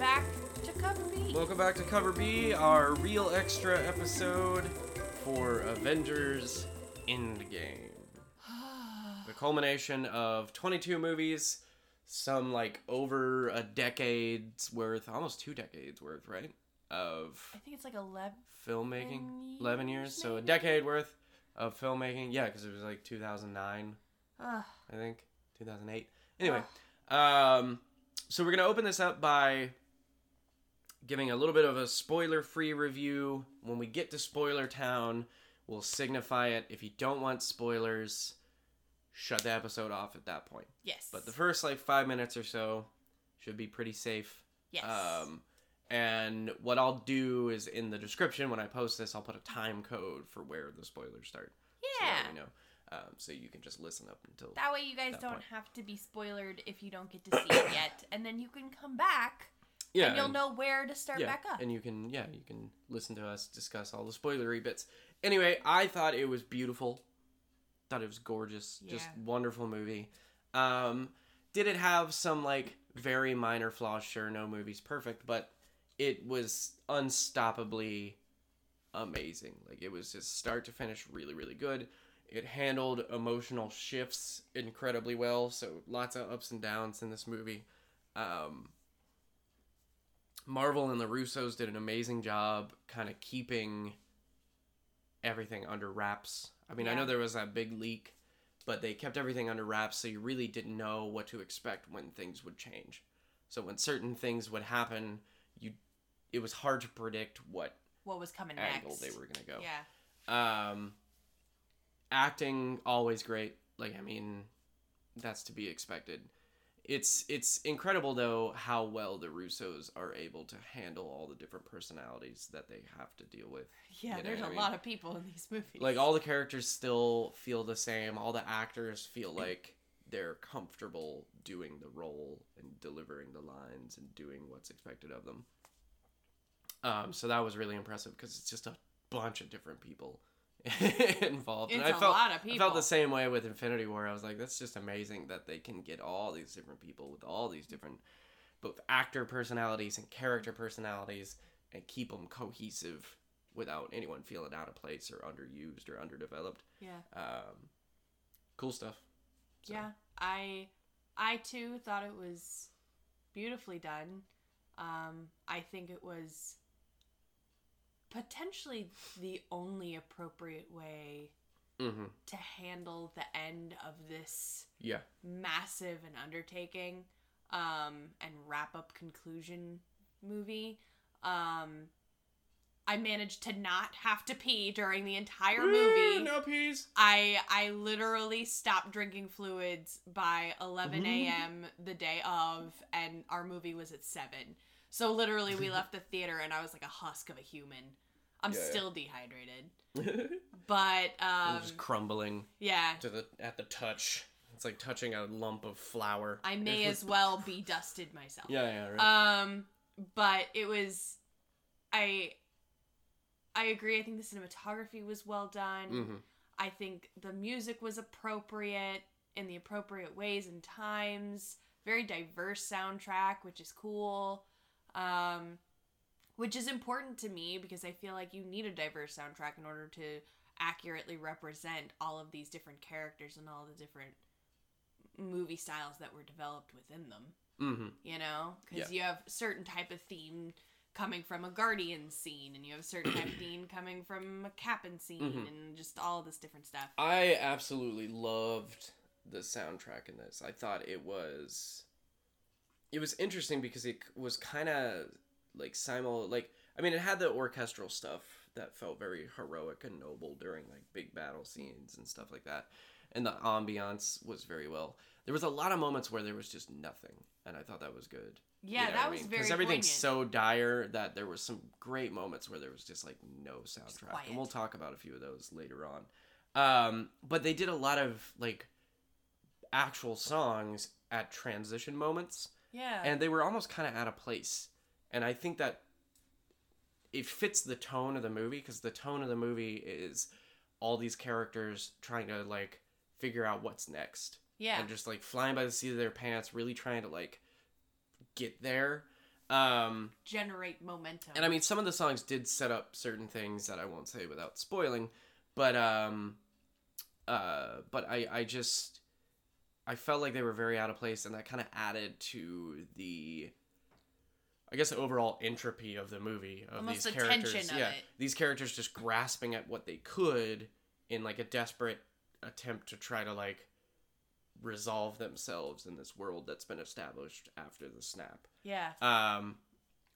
back to Cover B. Welcome back to Cover B, our real extra episode for Avengers Endgame. the culmination of 22 movies, some like over a decade's worth, almost two decades worth, right? Of I think it's like 11. filmmaking. 11 years, so a decade worth of filmmaking. Yeah, because it was like 2009. Ugh. I think 2008. Anyway, um, so we're gonna open this up by giving a little bit of a spoiler-free review. When we get to Spoiler Town, we'll signify it. If you don't want spoilers, shut the episode off at that point. yes. But the first like five minutes or so should be pretty safe. yes. Um, and what I'll do is in the description when I post this, I'll put a time code for where the spoilers start. Yeah. that we know. Um, so you can just listen up until. That way you guys don't point. have to be spoiled if you don't get to see it yet, and then you can come back Yeah, and you'll and- know where to start yeah, back up. and you can yeah you can listen to us discuss all the spoilery bits. Anyway, I thought it was beautiful. Thought it was gorgeous. Just wonderful movie. Um, did it have some like very minor flaws? Sure, no movie's perfect, but it was unstoppably amazing. Like it was just start to finish really really good. It handled emotional shifts incredibly well. So lots of ups and downs in this movie. Um, Marvel and the Russos did an amazing job kind of keeping everything under wraps. I mean, I know there was that big leak, but they kept everything under wraps so you really didn't know what to expect when things would change. So when certain things would happen, you it was hard to predict what what was coming angle next? they were going to go. Yeah. Um, acting always great. Like I mean, that's to be expected. It's it's incredible though how well the Russos are able to handle all the different personalities that they have to deal with. Yeah, You know there's a I mean? lot of people in these movies. Like all the characters still feel the same. All the actors feel like they're comfortable doing the role and delivering the lines and doing what's expected of them. Um, so that was really impressive because it's just a bunch of different people involved. and It's I a felt lot of I felt the same way with Infinity War. I was like, that's just amazing that they can get all these different people with all these different both actor personalities and character personalities and keep them cohesive without anyone feeling out of place or underused or underdeveloped. yeah. Um, cool stuff. So, Yeah, I I too thought it was beautifully done. Um, I think it was potentially the only appropriate way Mm-hmm. to handle the end of this Yeah. massive and undertaking um, and wrap up conclusion movie. Um, I managed to not have to pee during the entire movie. no pees. I I literally stopped drinking fluids by 11 Mhm. a.m. the day of, and our movie was at seven. So literally, we left the theater, and I was like a husk of a human. I'm Yeah, yeah. still dehydrated, but It um, was just crumbling yeah, to the at the touch. It's like touching a lump of flour. I may It's as well be dusted myself. Yeah, yeah, right. Um, but it was, I, I agree. I think the cinematography was well done. mm-hmm. I think the music was appropriate in the appropriate ways and times. Very diverse soundtrack, which is cool. Um, which is important to me because I feel like you need a diverse soundtrack in order to accurately represent all of these different characters and all the different movie styles that were developed within them Mm-hmm. you know because Yeah. you have certain type of theme coming from a guardian scene and you have a certain type of theme coming from a captain scene Mhm. and just all this different stuff I absolutely loved the soundtrack in this. I thought it was it was interesting because it was kind of like simul like I mean it had the orchestral stuff that felt very heroic and noble during like big battle scenes and stuff like that. And the ambiance was very well. There was a lot of moments where there was just nothing, and I thought that was good. yeah You know that what I was mean? very because everything's poignant. so dire that there was some great moments where there was just like no soundtrack, and we'll talk about a few of those later on. Um, but they did a lot of like actual songs at transition moments, yeah and they were almost kind of out of place. And I think that it fits the tone of the movie because the tone of the movie is all these characters trying to like figure out what's next yeah and just like flying by the seat of their pants, really trying to like get there. Um, generate momentum. and I mean, some of the songs did set up certain things that I won't say without spoiling, but um, uh, but I I just I felt like they were very out of place, and that kind of added to the. I guess the overall entropy of the movie of Almost these the characters, tension of yeah, it. these characters just grasping at what they could in like a desperate attempt to try to like resolve themselves in this world that's been established after the snap. yeah. Um,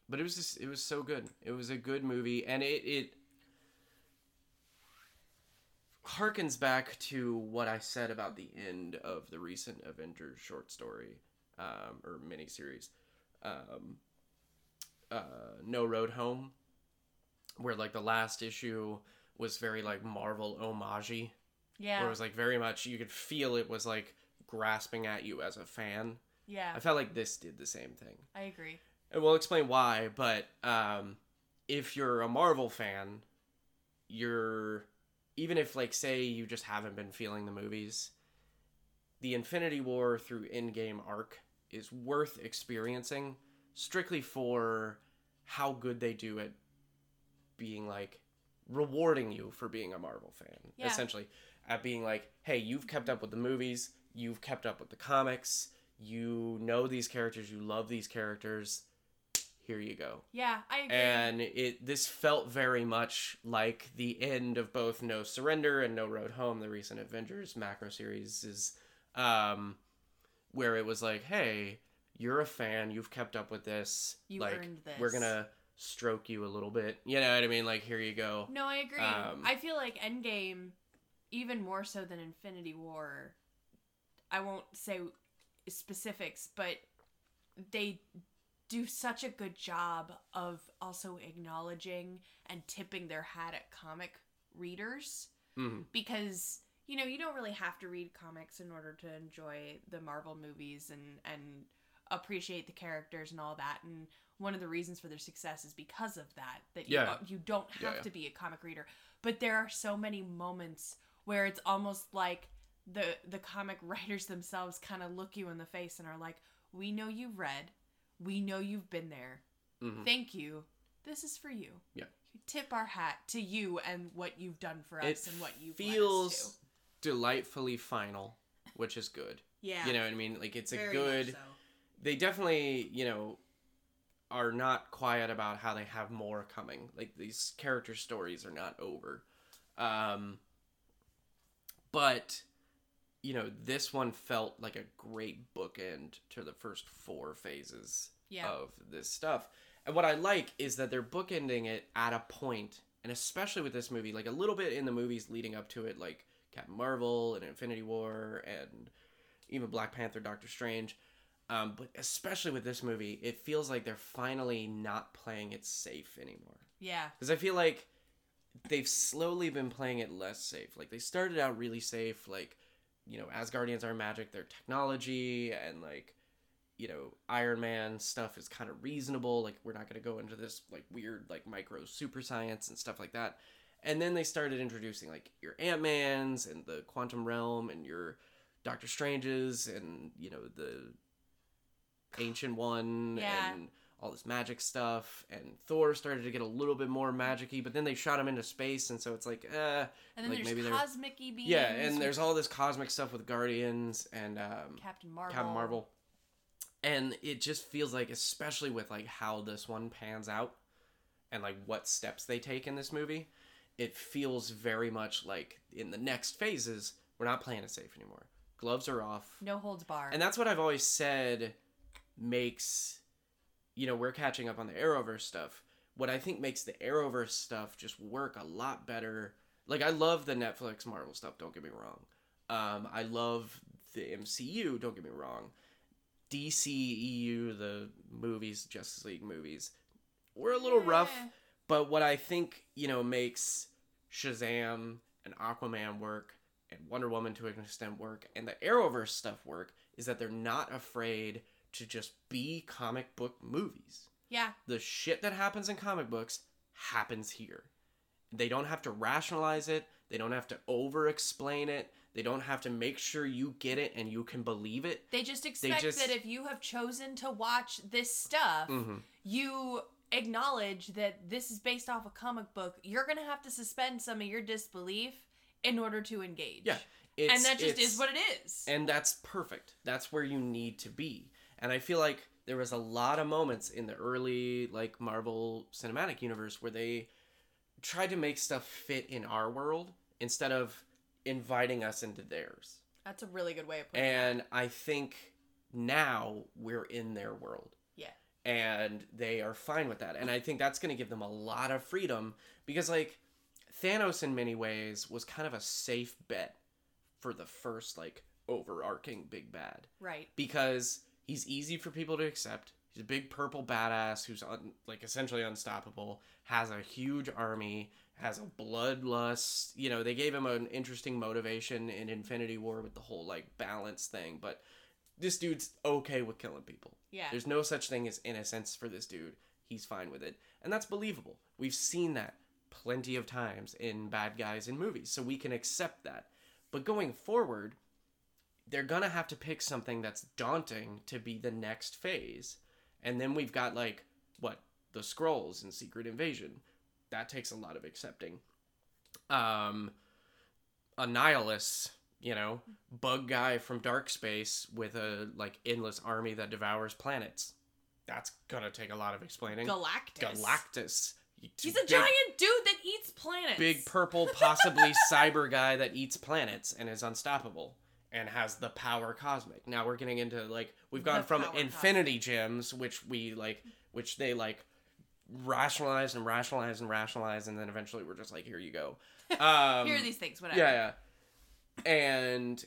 but it was just it was so good. It was a good movie, and it it harkens back to what I said about the end of the recent Avengers short story um, or miniseries, um, uh, No Road Home, where like the last issue was very like Marvel homage Yeah. where it was like very much you could feel it was like grasping at you as a fan. yeah. I felt like this did the same thing. I agree. And we'll explain why, but um, if you're a Marvel fan, you're even if like say you just haven't been feeling the movies, the Infinity War through Endgame arc is worth experiencing strictly for how good they do at being like rewarding you for being a Marvel fan. Yeah. Essentially, at being like, hey, you've kept up with the movies, you've kept up with the comics, you know these characters, you love these characters. Here you go. Yeah, I agree. And it this felt very much like the end of both No Surrender and No Road Home, the recent Avengers macro series is um where it was like, hey, you're a fan, you've kept up with this. You like earned this. we're gonna stroke you a little bit. You know what I mean? Like here you go. No, I agree. Um, I feel like Endgame, even more so than Infinity War, I won't say specifics, but they do such a good job of also acknowledging and tipping their hat at comic readers. Hmm because you know you don't really have to read comics in order to enjoy the Marvel movies and and appreciate the characters and all that. And one of the reasons for their success is because of that that you, Yeah. you don't have Yeah, yeah. to be a comic reader. But there are so many moments where it's almost like the the comic writers themselves kind of look you in the face and are like we know you've read we know you've been there hmm thank you this is for you Yeah. tip our hat to you and what you've done for us It and what you've feels us delightfully final, which is good. yeah You know what I mean? Like it's a very much good so. they definitely, you know, are not quiet about how they have more coming. Like these character stories are not over. Um but you know, this one felt like a great bookend to the first four phases yeah of this stuff. And what I like is that they're bookending it at a point, and especially with this movie, like a little bit in the movies leading up to it, like Captain Marvel and Infinity War and even Black Panther, Doctor Strange. Um, but especially with this movie, it feels like they're finally not playing it safe anymore. yeah Because I feel like they've slowly been playing it less safe. Like they started out really safe, like you know, Asgardians are magic, their technology, and like you know, Iron Man stuff is kind of reasonable. Like we're not gonna go into this like weird like micro super science and stuff like that. And then they started introducing like your Ant Mans and the quantum realm and your Doctor Stranges and you know the Ancient One Yeah. and all this magic stuff. And Thor started to get a little bit more magicy, but then they shot him into space, and so it's like, eh. and then like, there's cosmic beings Yeah, and there's all this cosmic stuff with Guardians and um, Captain Marvel Captain Marvel. And it just feels like, especially with like how this one pans out and like what steps they take in this movie, it feels very much like in the next phases, we're not playing it safe anymore. Gloves are off. no holds barred And that's what I've always said makes, you know, we're catching up on the Arrowverse stuff. What I think makes the Arrowverse stuff just work a lot better. Like, I love the Netflix Marvel stuff, don't get me wrong. Um, I love the MCU, don't get me wrong. DCEU, the movies, Justice League movies, were a little rough. Eh. But what I think, you know, makes Shazam and Aquaman work and Wonder Woman to an extent work and the Arrowverse stuff work is that they're not afraid to just be comic book movies. yeah The shit that happens in comic books happens here. they don't have to rationalize it. They don't have to over explain it. They don't have to make sure you get it and you can believe it. They just expect just- that if you have chosen to watch this stuff, Mhm. you acknowledge that this is based off a comic book. You're going to have to suspend some of your disbelief in order to engage. Yeah. And that just is what it is. and that's perfect that's where you need to be and i feel like there was a lot of moments in the early like marvel cinematic universe where they tried to make stuff fit in our world instead of inviting us into theirs That's a really good way of putting it. and i think now we're in their world Yeah. and they are fine with that and i think that's going to give them a lot of freedom because like thanos in many ways was kind of a safe bet for the first like overarching big bad Right. because he's easy for people to accept he's a big purple badass who's un- like essentially unstoppable has a huge army has a bloodlust you know they gave him an interesting motivation in infinity war with the whole like balance thing but this dude's okay with killing people Yeah. there's no such thing as innocence for this dude. He's fine with it. And that's believable. We've seen that plenty of times in bad guys in movies, so we can accept that. But going forward, they're to have to pick something that's daunting to be the next phase. And then we've got like what? The Skrulls and Secret Invasion. That takes a lot of accepting. Um Annihilus, you know, bug guy from dark space with a like endless army that devours planets. That's gonna take a lot of explaining. Galactus. Galactus. He's a Big- giant dude that eats planets. big purple, possibly cyber guy that eats planets and is unstoppable and has the power cosmic. Now we're getting into like we've gone The from infinity gems, which we like, which they like rationalize and rationalize and rationalize, and then eventually we're just like, here you go. Um, Here are these things. Whatever. yeah, yeah. And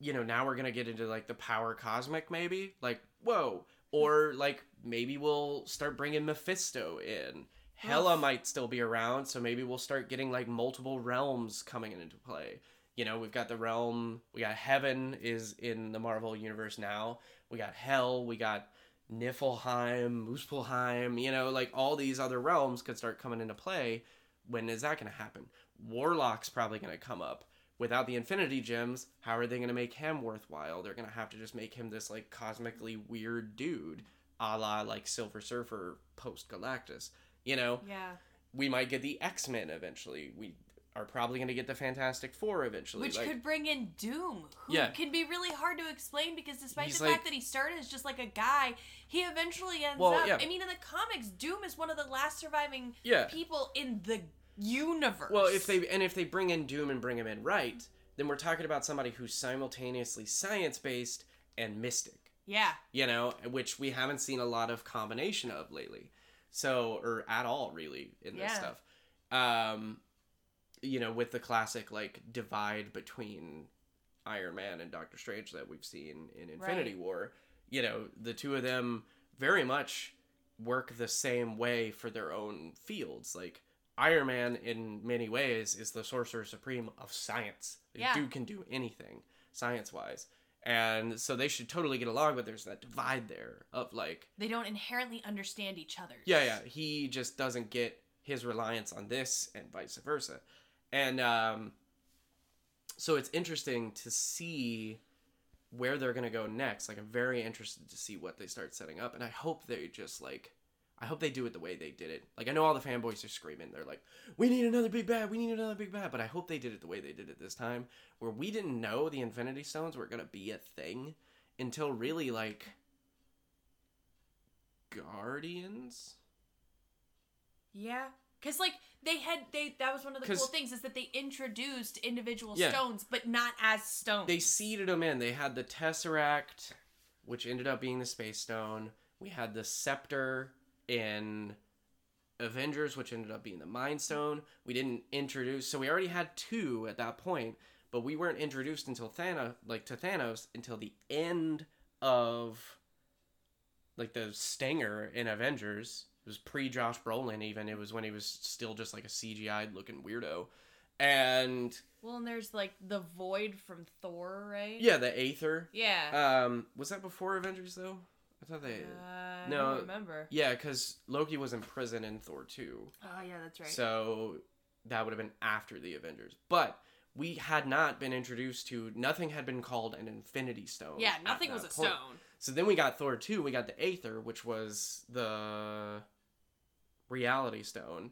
you know, now we're gonna get into like the power cosmic, maybe. Like, whoa. Or like maybe we'll start bringing Mephisto in. Hela might still be around, so maybe we'll start getting like multiple realms coming into play. You know, we've got the realm, we got heaven is in the Marvel universe now. We got hell, we got Niflheim, Muspelheim, you know, like all these other realms could start coming into play. When is that going to happen? Warlock's probably going to come up. Without the Infinity Gems, how are they going to make him worthwhile? They're going to have to just make him this like cosmically weird dude, a la like Silver Surfer post Galactus. You know, Yeah. we might get the X Men eventually. We are probably going to get the Fantastic Four eventually. Which like, could bring in Doom, who Yeah. can be really hard to explain because despite He's the like- fact that he started as just like a guy, he eventually ends Well, up. yeah. I mean, in the comics, Doom is one of the last surviving Yeah. people in the universe. Well, if they and if they bring in Doom and bring him in right, then we're talking about somebody who's simultaneously science based and mystic. yeah, You know, which we haven't seen a lot of combination of lately. So or at all really in this stuff. Um you know, with the classic like divide between Iron Man and Doctor Strange that we've seen in Infinity Right. War, you know, the two of them very much work the same way for their own fields. Like Iron Man, in many ways, is the sorcerer supreme of science. The Yeah. dude can do anything science wise, and so they should totally get along. But there's that divide there of like, they don't inherently understand each other. yeah, yeah, he just doesn't get his reliance on this, and vice versa, and um, so it's interesting to see where they're gonna go next. Like I'm very interested to see what they start setting up, and I hope they just like, I hope they do it the way they did it. Like I know all the fanboys are screaming, they're like, "We need another big bad, we need another big bad," but I hope they did it the way they did it this time, where we didn't know the Infinity Stones were gonna be a thing until really like Guardians. Yeah. Cause like they had they that was one of the cool things is that they introduced individual Yeah. stones, but not as stones. they seeded them in. They had the Tesseract, which ended up being the Space Stone. We had the Scepter in Avengers, which ended up being the Mind Stone. We didn't introduce, so we already had two at that point, but we weren't introduced until Thanos, like to Thanos, until the end of like the Stinger in Avengers. It was pre Josh Brolin, even. It was when he was still just like a CGI looking weirdo. And well, and there's like the void from Thor, right? yeah, the Aether. Yeah. Um, was that before Avengers though? I thought they. Uh, I no. don't remember. Yeah, because Loki was in prison in Thor two. Oh yeah, that's right. So that would have been after the Avengers. But we had not been introduced to nothing had been called an Infinity Stone. Yeah, nothing was a point. stone. So then we got Thor 2, we got the Aether, which was the Reality Stone.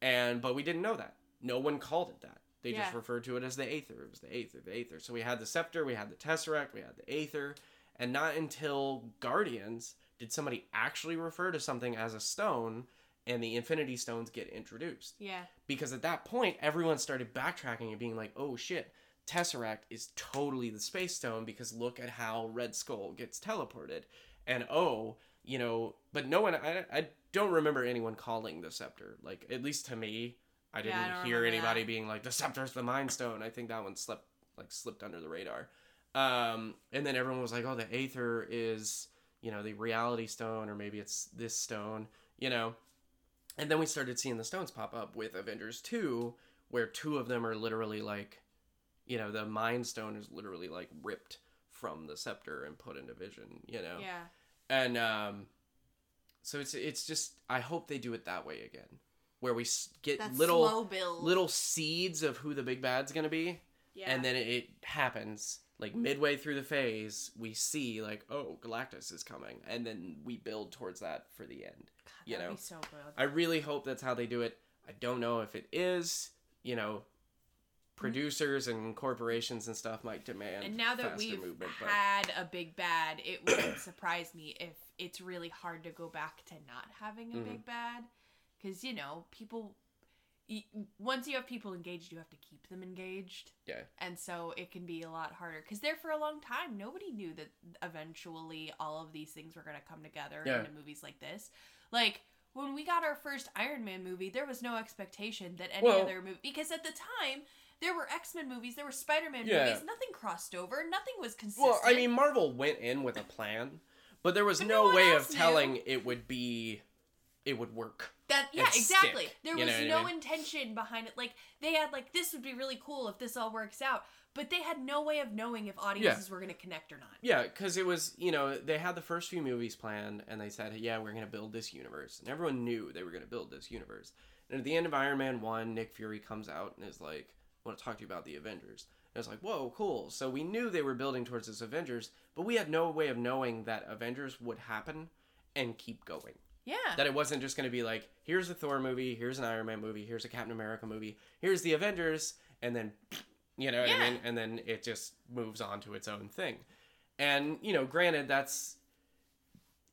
And but we didn't know that. No one called it that. They just referred to it as the Aether. It was the Aether, the Aether. So we had the Scepter, we had the Tesseract, we had the Aether, and not until Guardians did somebody actually refer to something as a stone and the Infinity Stones get introduced Yeah. because at that point everyone started backtracking and being like oh shit tesseract is totally the space stone because look at how red skull gets teleported and oh you know but no one i, I don't remember anyone calling the scepter like at least to me i didn't Yeah, I hear anybody that. being like the scepter's the mind stone i think that one slipped like slipped under the radar um and then everyone was like oh the aether is you know the reality stone or maybe it's this stone you know and then we started seeing the stones pop up with Avengers 2, where two of them are literally like, you know, the Mind Stone is literally like ripped from the scepter and put into Vision, you know? Yeah. And um, so it's it's just I hope they do it that way again, where we get That little slow build. little seeds of who the big bad's gonna be, Yeah. and then it, it happens like midway through the phase. We see like, oh, Galactus is coming, and then we build towards that for the end. God, you that'd know. be so good. I really hope that's how they do it. I don't know if it is. You know, producers and corporations and stuff might demand and now that we've movement, but had a big bad, it wouldn't surprise me if it's really hard to go back to not having a Mhm. big bad, because you know people. Once you have people engaged, you have to keep them engaged. Yeah. And so it can be a lot harder because there for a long time, nobody knew that eventually all of these things were going to come together Yeah. into movies like this. Like when we got our first Iron Man movie, there was no expectation that any Well- other movie because at the time there were X Men movies, there were Spider Man Yeah. movies, nothing crossed over, nothing was consistent. well, I mean, Marvel went in with a plan, but there was But no, no way of else knew. telling it would be, it would work. that yeah, exactly. stick, There was what I no mean? intention behind it. Like they had like this would be really cool if this all works out, but they had no way of knowing if audiences were going to connect or not. Yeah, because it was, you know, they had the first few movies planned, and they said, yeah, we're going to build this universe. And everyone knew they were going to build this universe. And at the end of Iron Man 1, Nick Fury comes out and is like, want to talk to you about the Avengers. And it's like, whoa, cool. So we knew they were building towards this Avengers, but we had no way of knowing that Avengers would happen and keep going. Yeah. That it wasn't just going to be like, here's a Thor movie, here's an Iron Man movie, here's a Captain America movie, here's the Avengers, and then, you know what I Yeah. mean? And then it just moves on to its own thing. And, you know, granted, that's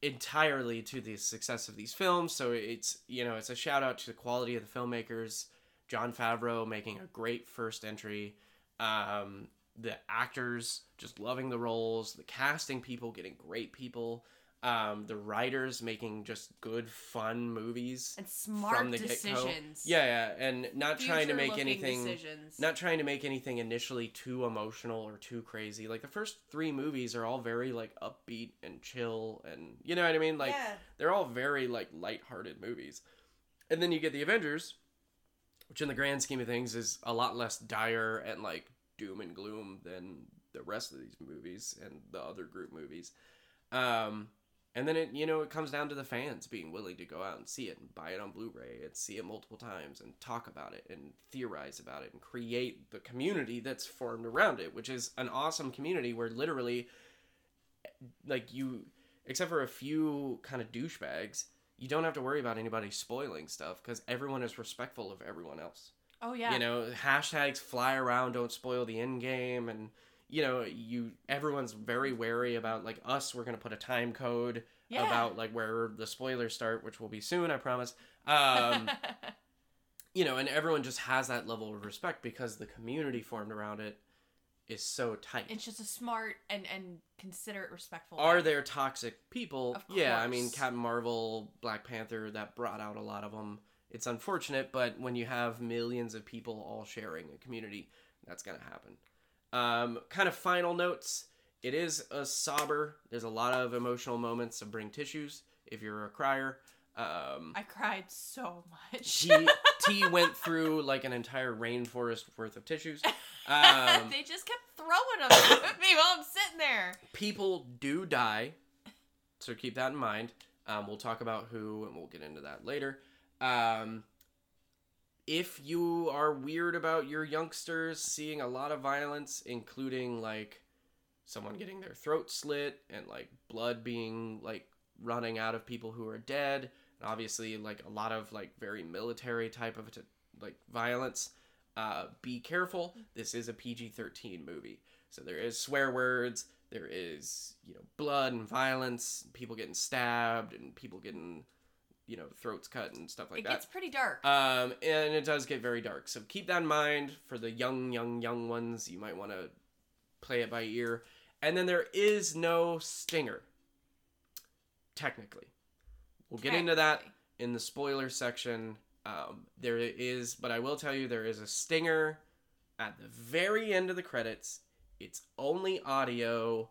entirely to the success of these films. So it's, you know, it's a shout out to the quality of the filmmakers. Jon Favreau making a great first entry. Um, the actors just loving the roles, the casting people getting great people, um, the writers making just good, fun movies and smart from the decisions. Yeah, yeah, and not trying to make anything decisions. not trying to make anything initially too emotional or too crazy. Like the first three movies are all very like upbeat and chill and you know what I mean? Like yeah. they're all very like lighthearted movies. And then you get the Avengers, which in the grand scheme of things is a lot less dire and like doom and gloom than the rest of these movies and the other group movies. Um and then it you know it comes down to the fans being willing to go out and see it and buy it on Blu-ray and see it multiple times and talk about it and theorize about it and create the community that's formed around it, which is an awesome community where literally like you except for a few kind of douchebags, you don't have to worry about anybody spoiling stuff because everyone is respectful of everyone else. Oh yeah. You know, hashtags fly around, don't spoil the end game, and you know, you everyone's very wary about like us. We're gonna put a time code Yeah. about like where the spoilers start, which will be soon, I promise. Um, you know, and everyone just has that level of respect because the community formed around it is so tight. it's just a smart and and considerate, respectful. Are way. there toxic people? Of Yeah, I mean. Captain Marvel, Black Panther, that brought out a lot of them. It's unfortunate, but when you have millions of people all sharing a community, that's gonna happen. Um, kind of final notes. It is a sober. There's a lot of emotional moments, so bring tissues if you're a crier. Um, I cried so much. T, T went through like an entire rainforest worth of tissues. Um, they just kept throwing them at me while I'm sitting there. people do die, so keep that in mind. Um, we'll talk about who, and we'll get into that later. Um, if you are weird about your youngsters seeing a lot of violence, including like someone getting their throat slit and like blood being like running out of people who are dead, obviously like a lot of like very military type of like violence, uh, be careful. This is a PG 13 movie. So there is swear words, there is, you know, blood and violence, people getting stabbed and people getting, you know, throats cut and stuff like it that. It gets pretty dark. Um, and it does get very dark. So keep that in mind for the young, young, young ones. You might want to play it by ear. And then there is no stinger, technically. We'll get into that in the spoiler section. Um, there is, but I will tell you, there is a stinger at the very end of the credits. It's only audio,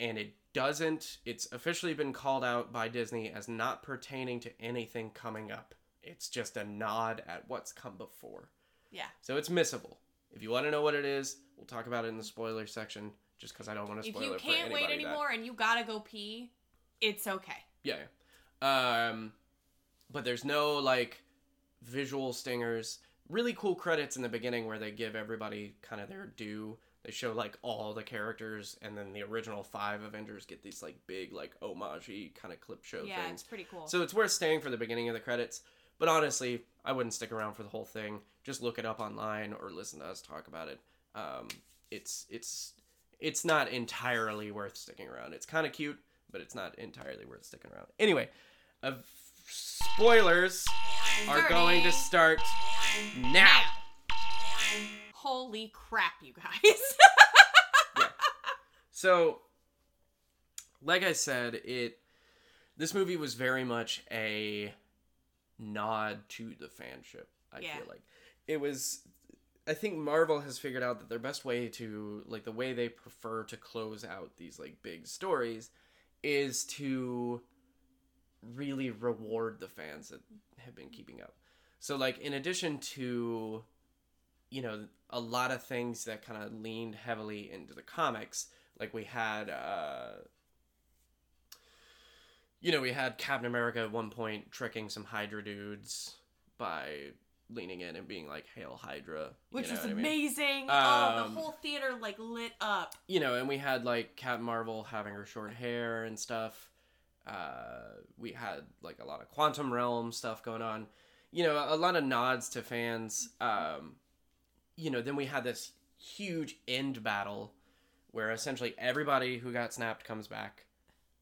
and it doesn't. It's officially been called out by Disney as not pertaining to anything coming up. It's just a nod at what's come before. Yeah. So it's missable. If you want to know what it is, we'll talk about it in the spoiler section. Just because I don't want to If spoil you it can't wait that- anymore and you gotta go pee, it's okay. Yeah. yeah. Um, but there's no like visual stingers. Really cool credits in the beginning where they give everybody kind of their due. They show like all the characters, and then the original five Avengers get these like big like homage kind of clip show yeah, things. it's pretty cool. So it's worth staying for the beginning of the credits. But honestly, I wouldn't stick around for the whole thing. Just look it up online or listen to us talk about it. Um, it's it's it's not entirely worth sticking around. It's kind of cute, but it's not entirely worth sticking around. Anyway, uh, spoilers are going to start now. Holy crap, you guys. yeah. So, like I said, it this movie was very much a nod to the fanship. I Yeah. feel like it was. I think Marvel has figured out that their best way to like the way they prefer to close out these like big stories is to really reward the fans that have been keeping up. So like in addition to you know a lot of things that kind of leaned heavily into the comics like we had uh you know we had captain america at one point tricking some hydra dudes by leaning in and being like hail hydra Which was what I mean? amazing. oh, Um, the whole theater like lit up. you know and we had like captain marvel having her short hair and stuff uh we had like a lot of quantum realm stuff going on you know a lot of nods to fans um you know then we had this huge end battle where essentially everybody who got snapped comes back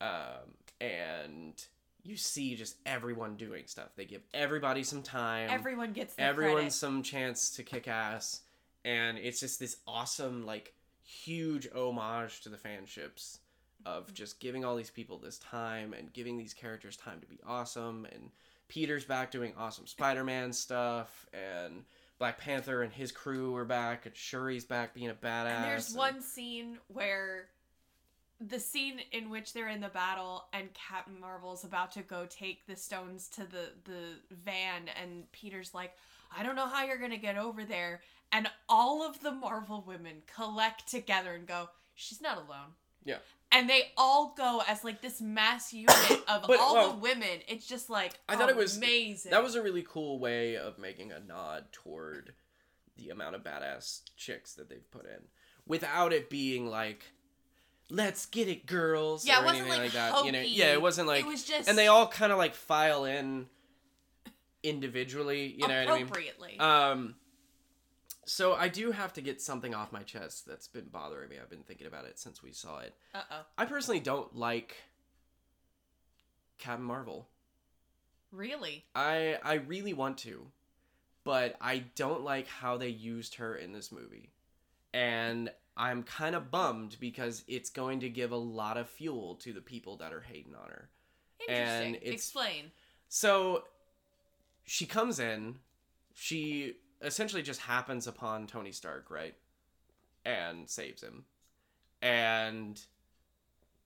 um and you see just everyone doing stuff. They give everybody some time. Everyone gets everyone credit. some chance to kick ass. And it's just this awesome like huge homage to the fanships of mm-hmm. just giving all these people this time and giving these characters time to be awesome. And peter's back doing awesome spider-man stuff. And black panther and his crew are back. And shuri's back being a badass. And there's and- one scene where the scene in which they're in the battle and Captain Marvel's about to go take the stones to the the van and Peter's like, "I don't know how you're going to get over there." And all of the Marvel women collect together and go, "She's not alone." Yeah. And they all go as like this mass unit of But, all well, the women. It's just like I thought it was- amazing. that was a really cool way of making a nod toward the amount of badass chicks that they've put in without it being like let's get it girls Yeah, it or wasn't, anything like, like, that you know yeah it wasn't like it was just and they all kind of like file in individually you know what i mean appropriately. um so i do have to get something off my chest that's been bothering me i've been thinking about it since we saw it Uh oh. i personally don't like captain marvel Really? I I really want to, but I don't like how they used her in this movie. And I'm kind of bummed because it's going to give a lot of fuel to the people that are hating on her. Interesting. And it's- Explain. So she comes in, she essentially just happens upon Tony Stark, right? And saves him. And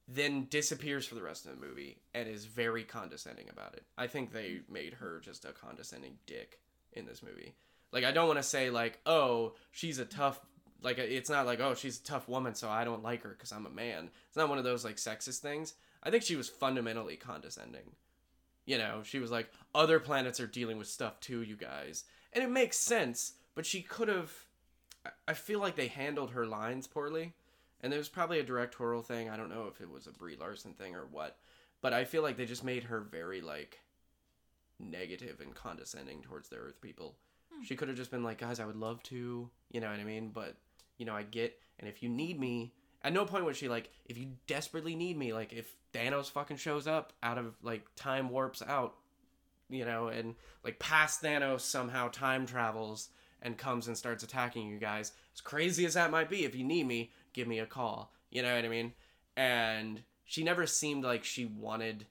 then disappears for the rest of the movie and is very condescending about it. I think they made her just a condescending dick in this movie. Like I don't want to say like, "Oh, she's a tough like it's not like, "Oh, she's a tough woman, so I don't like her cuz I'm a man." It's not one of those like sexist things. I think she was fundamentally condescending. You know, she was like, "Other planets are dealing with stuff too, you guys." and it makes sense. But she could have. I- I feel like they handled her lines poorly, and there was probably a directorial thing. I don't know if it was a Brie Larson thing or what, but I feel like they just made her very like negative and condescending towards the Earth people. Hmm. She could have just been like, guys, I would love to, you know what I mean? But you know, I get, and if you need me, at no point was she like, if you desperately need me, like if Thanos fucking shows up out of like time warps out, you know, and like past Thanos somehow time travels and comes and starts attacking you guys. As crazy as that might be, if you need me, give me a call. You know what I mean? And she never seemed like she wanted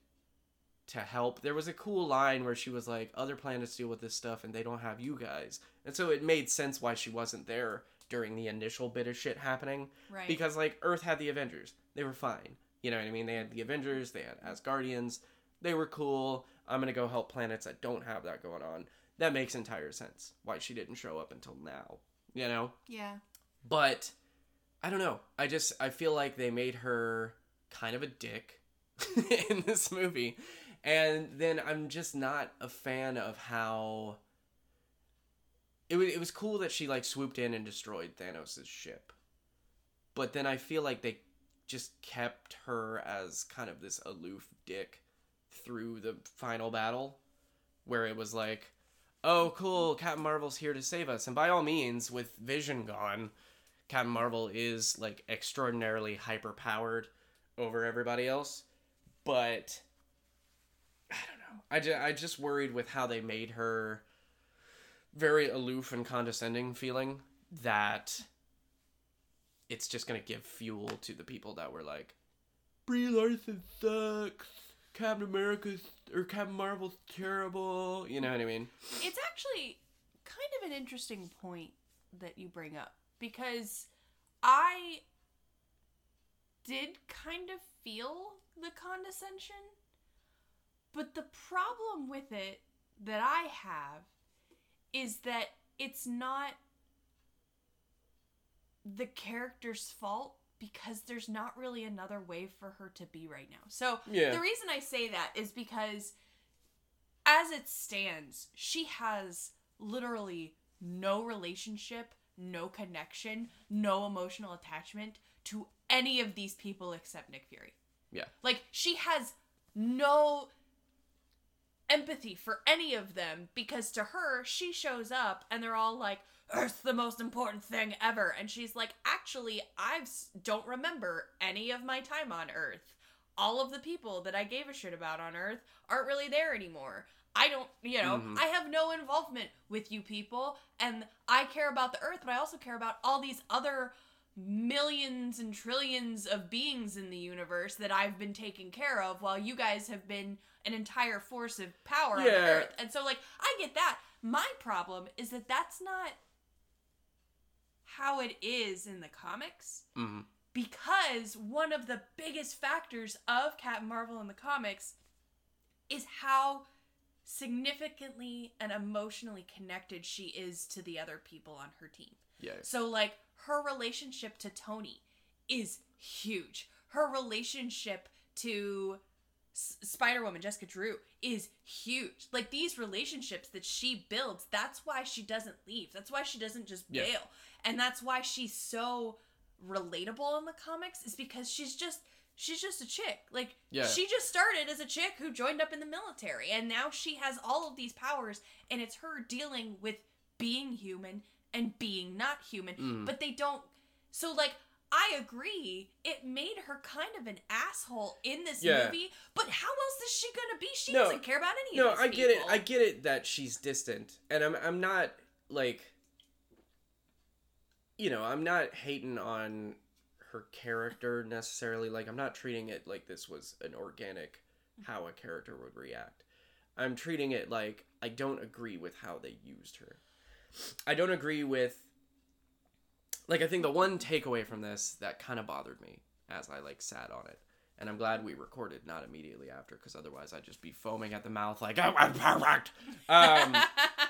to help. There was a cool line where she was like, "Other planets deal with this stuff, and they don't have you guys," and so it made sense why she wasn't there during the initial bit of shit happening. Right. Because like Earth had the Avengers, they were fine. You know what I mean? They had the Avengers, they had Asgardians, they were cool. I'm gonna go help planets that don't have that going on. That makes entire sense. Why she didn't show up until now. You know? yeah. but I don't know. I just I feel like they made her kind of a dick in this movie, and then I'm just not a fan of how it was. It was cool that she like swooped in and destroyed Thanos' ship, but then I feel like they just kept her as kind of this aloof dick through the final battle, where it was like. Oh, cool! Captain Marvel's here to save us, and by all means, with Vision gone, Captain Marvel is like extraordinarily hyper powered over everybody else. But I don't know. I just, I just worried with how they made her very aloof and condescending feeling that it's just gonna give fuel to the people that were like, Brie Larson sucks. Captain America's or Captain Marvel's terrible. You know what I mean? It's actually kind of an interesting point that you bring up because I did kind of feel the condescension, but the problem with it that I have is that it's not the character's fault because there's not really another way for her to be right now. So Yeah. the reason I say that is because as it stands, she has literally no relationship, no connection, no emotional attachment to any of these people except Nick Fury. Yeah. Like she has no empathy for any of them because to her she shows up and they're all like earth's the most important thing ever. And she's like actually i don't remember any of my time on earth. All of the people that i gave a shit about on earth aren't really there anymore. I don't you know Mhm. i have no involvement with you people and i care about the earth but i also care about all these other millions and trillions of beings in the universe that I've been taking care of while you guys have been an entire force of power on earth. And so like I get that. My problem is that that's not how it is in the comics hmm because one of the biggest factors of Captain Marvel in the comics is how significantly and emotionally connected she is to the other people on her team. Yeah. So like her relationship to Tony is huge. Her relationship to S- Spider Woman Jessica Drew is huge. Like these relationships that she builds, that's why she doesn't leave. That's why she doesn't just Yeah. bail. And that's why she's so relatable in the comics is because she's just she's just a chick. Like Yeah. she just started as a chick who joined up in the military and now she has all of these powers and it's her dealing with being human and being not human. Mm. But they don't so like I agree. It made her kind of an asshole in this Yeah. movie, but how else is she gonna be? She No. doesn't care about any No, of. No, I get it. I get it that she's distant, and I'm I'm not like, you know, I'm not hating on her character necessarily. Like, I'm not treating it like this was an organic how a character would react. I'm treating it like I don't agree with how they used her. I don't agree with. Like, I think the one takeaway from this that kind of bothered me as I like sat on it and I'm glad we recorded not immediately after because otherwise I'd just be foaming at the mouth like oh, I'm perfect. Um,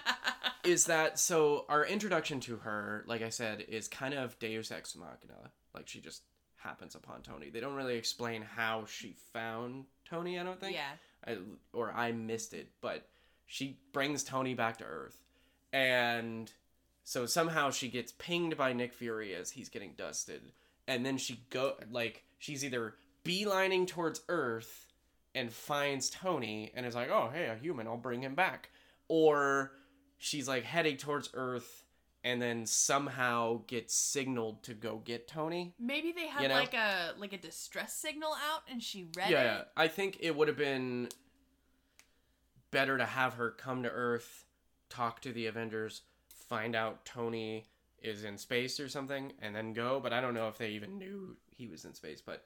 is that so? Our introduction to her, like I said, is kind of Deus ex machina. Like she just happens upon Tony. They don't really explain how she found Tony. I don't think. yeah. I, or I missed it, but she brings Tony back to Earth, And so somehow she gets pinged by Nick Fury as he's getting dusted. And then she go like she's either beelining towards Earth and finds Tony and is like, "Oh, hey, a human, I'll bring him back." Or she's like heading towards Earth and then somehow gets signaled to go get Tony. Maybe they had You know? like a like a distress signal out and she read yeah, yeah. I think it would have been better to have her come to Earth, talk to the Avengers, find out Tony is in space or something, and then go. But I don't know if they even knew he was in space. But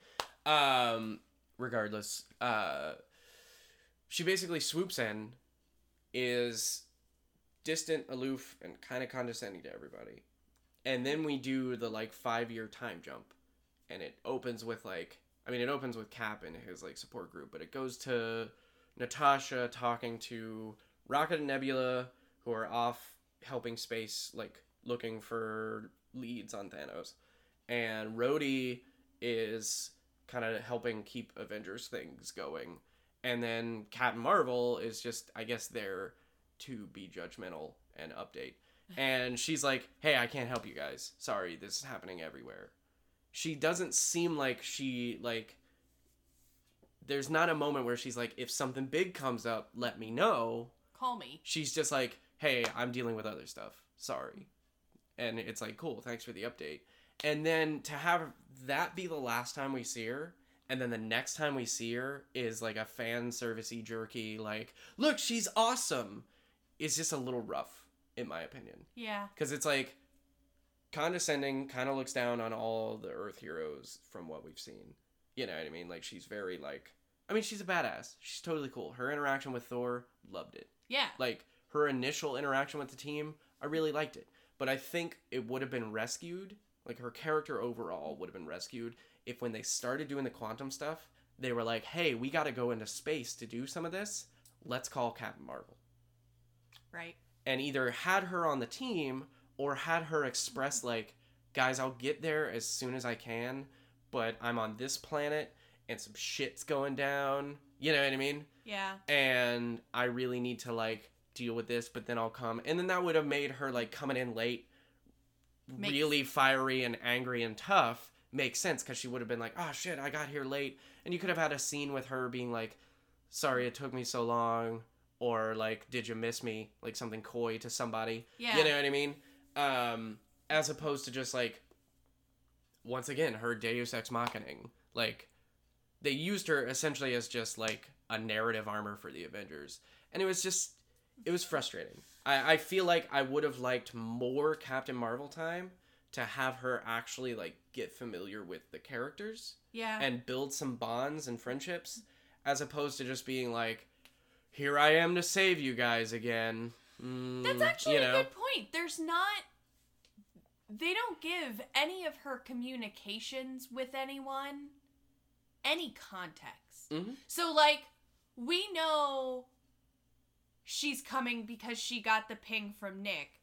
um, regardless, uh, she basically swoops in, is distant, aloof, and kind of condescending to everybody. And then we do the like five year time jump. And it opens with like I mean it opens with Cap and his like support group, but it goes to Natasha talking to Rocket and Nebula, who are off helping space, like looking for leads on Thanos. And Rhodey is kind of helping keep Avengers things going. And then Captain Marvel is just, I guess, there to be judgmental and update. And she's like, hey, I can't help you guys. Sorry, this is happening everywhere. She doesn't seem like she, like, there's not a moment where she's like, if something big comes up, let me know. Call me. She's just like, hey, I'm dealing with other stuff. Sorry. And it's like, cool, thanks for the update. And then to have that be the last time we see her, and then the next time we see her is like a fan servicey jerky, like, look, she's awesome, is just a little rough, in my opinion. Yeah. Because it's like condescending, kind of looks down on all the Earth heroes from what we've seen. You know what I mean? Like, she's very, like, I mean, she's a badass. She's totally cool. Her interaction with Thor, loved it Yeah. like her initial interaction with the team i really liked it. But i think it would have been rescued like her character overall would have been rescued if when they started doing the quantum stuff they were like hey we got to go into space to do some of this. Let's call captain marvel. Right. and either had her on the team or had her express mm-hmm. like guys i'll get there as soon as i can but i'm on this planet and some shit's going down. You know what i mean? Yeah. and I really need to like deal with this, but then I'll come. And then that would have made her like coming in late, Makes- really fiery and angry and tough make sense because she would have been like, oh shit, I got here late. And you could have had a scene with her being like, sorry it took me so long, or like, did you miss me? Like something coy to somebody. Yeah. You know what I mean? Um, as opposed to just like, once again, her Deus Ex Machining. Like, they used her essentially as just like a narrative armor for the Avengers. And it was just, it was frustrating. I, I feel like I would have liked more Captain Marvel time to have her actually like get familiar with the characters Yeah. and build some bonds and friendships as opposed to just being like, here I am to save you guys again. Mm, That's actually you a good point. There's not. They don't give any of her communications with anyone any context. Mhm. So, like, we know she's coming because she got the ping from Nick,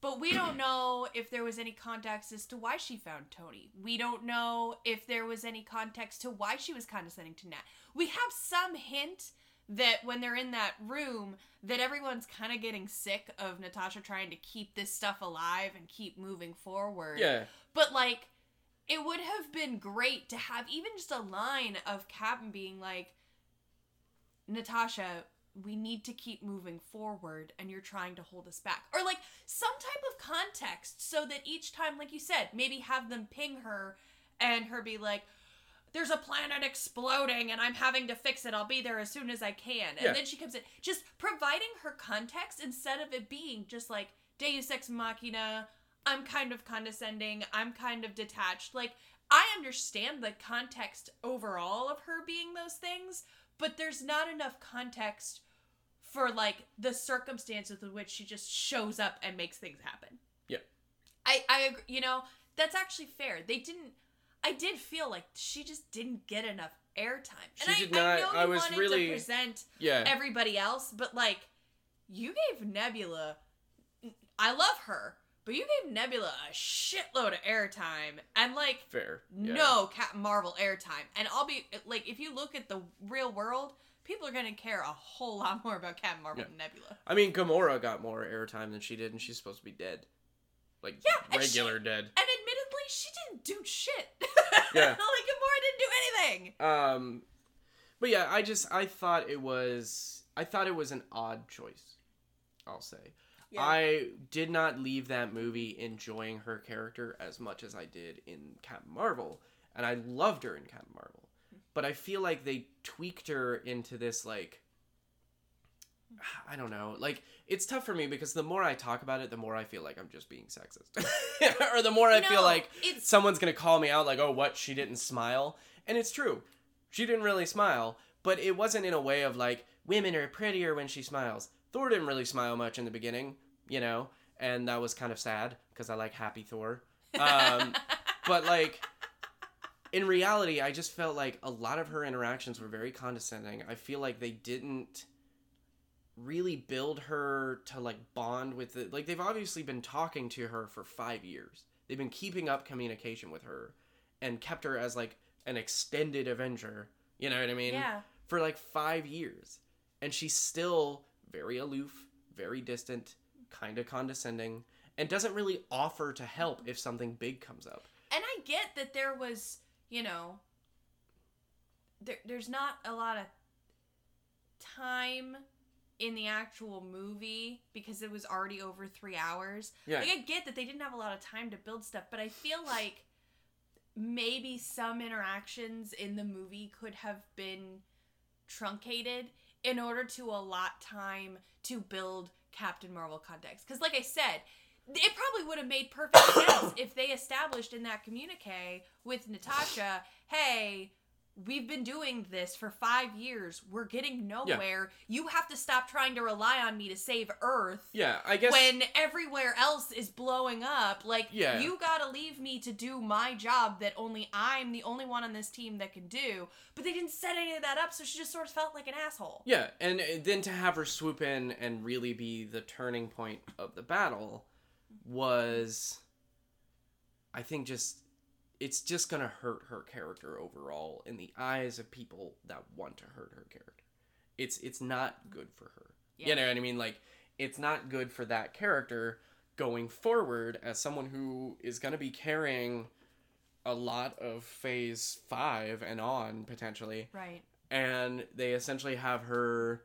but we don't know if there was any context as to why she found Tony. We don't know if there was any context to why she was condescending to Nat. We have some hint that when they're in that room that everyone's kind of getting sick of Natasha trying to keep this stuff alive and keep moving forward. Yeah. But like it would have been great to have even just a line of Captain being like Natasha, we need to keep moving forward and you're trying to hold us back. Or like some type of context so that each time like you said, maybe have them ping her and her be like there's a planet exploding and I'm having to fix it. I'll be there as soon as I can. And Yeah. then she comes in. Just providing her context instead of it being just like Deus Ex Machina. I'm kind of condescending. I'm kind of detached. Like, I understand the context overall of her being those things, but there's not enough context for like the circumstances in which she just shows up and makes things happen. Yeah. I I agree, you know, that's actually fair. They didn't I did feel like she just didn't get enough airtime. She and I, did I not- know you I was wanted really- to present Yeah. everybody else, but like you gave Nebula I love her, but you gave Nebula a shitload of airtime and like Fair. Yeah. no Captain Marvel airtime. And I'll be like if you look at the real world, people are gonna care a whole lot more about Captain Marvel Yeah. than Nebula. I mean, Gamora got more airtime than she did, and she's supposed to be dead, like Yeah, and she- regular dead. And admittedly, she didn't do shit. Yeah. like Gamora didn't do anything. Um, but yeah, I just I thought it was I thought it was an odd choice. I'll say. I did not leave that movie enjoying her character as much as I did in Captain Marvel, and I loved her in Captain Marvel. But I feel like they tweaked her into this like I don't know. Like it's tough for me because the more I talk about it, the more I feel like I'm just being sexist. or the more I feel like it's someone's going to call me out like, "Oh, what? She didn't smile." And it's true. She didn't really smile, but it wasn't in a way of like women are prettier when she smiles. Thor didn't really smile much in the beginning, you know, and that was kind of sad because I like happy Thor. Um, but like in reality, I just felt like a lot of her interactions were very condescending. I feel like they didn't really build her to like bond with it. Like they've obviously been talking to her for 5 years. They've been keeping up communication with her and kept her as like an extended Avenger. You know what I mean? yeah. For like 5 years. And she's still very aloof, very distant, kind of condescending and doesn't really offer to help if something big comes up. And I get that there was, you know, there, there's not a lot of time in the actual movie because it was already over three hours. Yeah. Like, I get that they didn't have a lot of time to build stuff, but I feel like maybe some interactions in the movie could have been truncated in order to allot time to build Captain Marvel context. Because, like I said, it probably would have made perfect sense if they established in that communique with Natasha, hey, we've been doing this for five years. We're getting nowhere. You have to stop trying to rely on me to save Earth Yeah, I guess when everywhere else is blowing up. Like, Yeah. you gotta leave me to do my job that only I'm the only one on this team that can do. But they didn't set any of that up, so she just sort of felt like an asshole. Yeah, and uh, then to have her swoop in and really be the turning point of the battle was I think just it's just going to hurt her character overall in the eyes of people that want to hurt her character. It's it's not good for her. Yeah. You know what I mean? Like it's not good for that character going forward as someone who is going to be carrying a lot of phase 5 and on potentially Right. and they essentially have her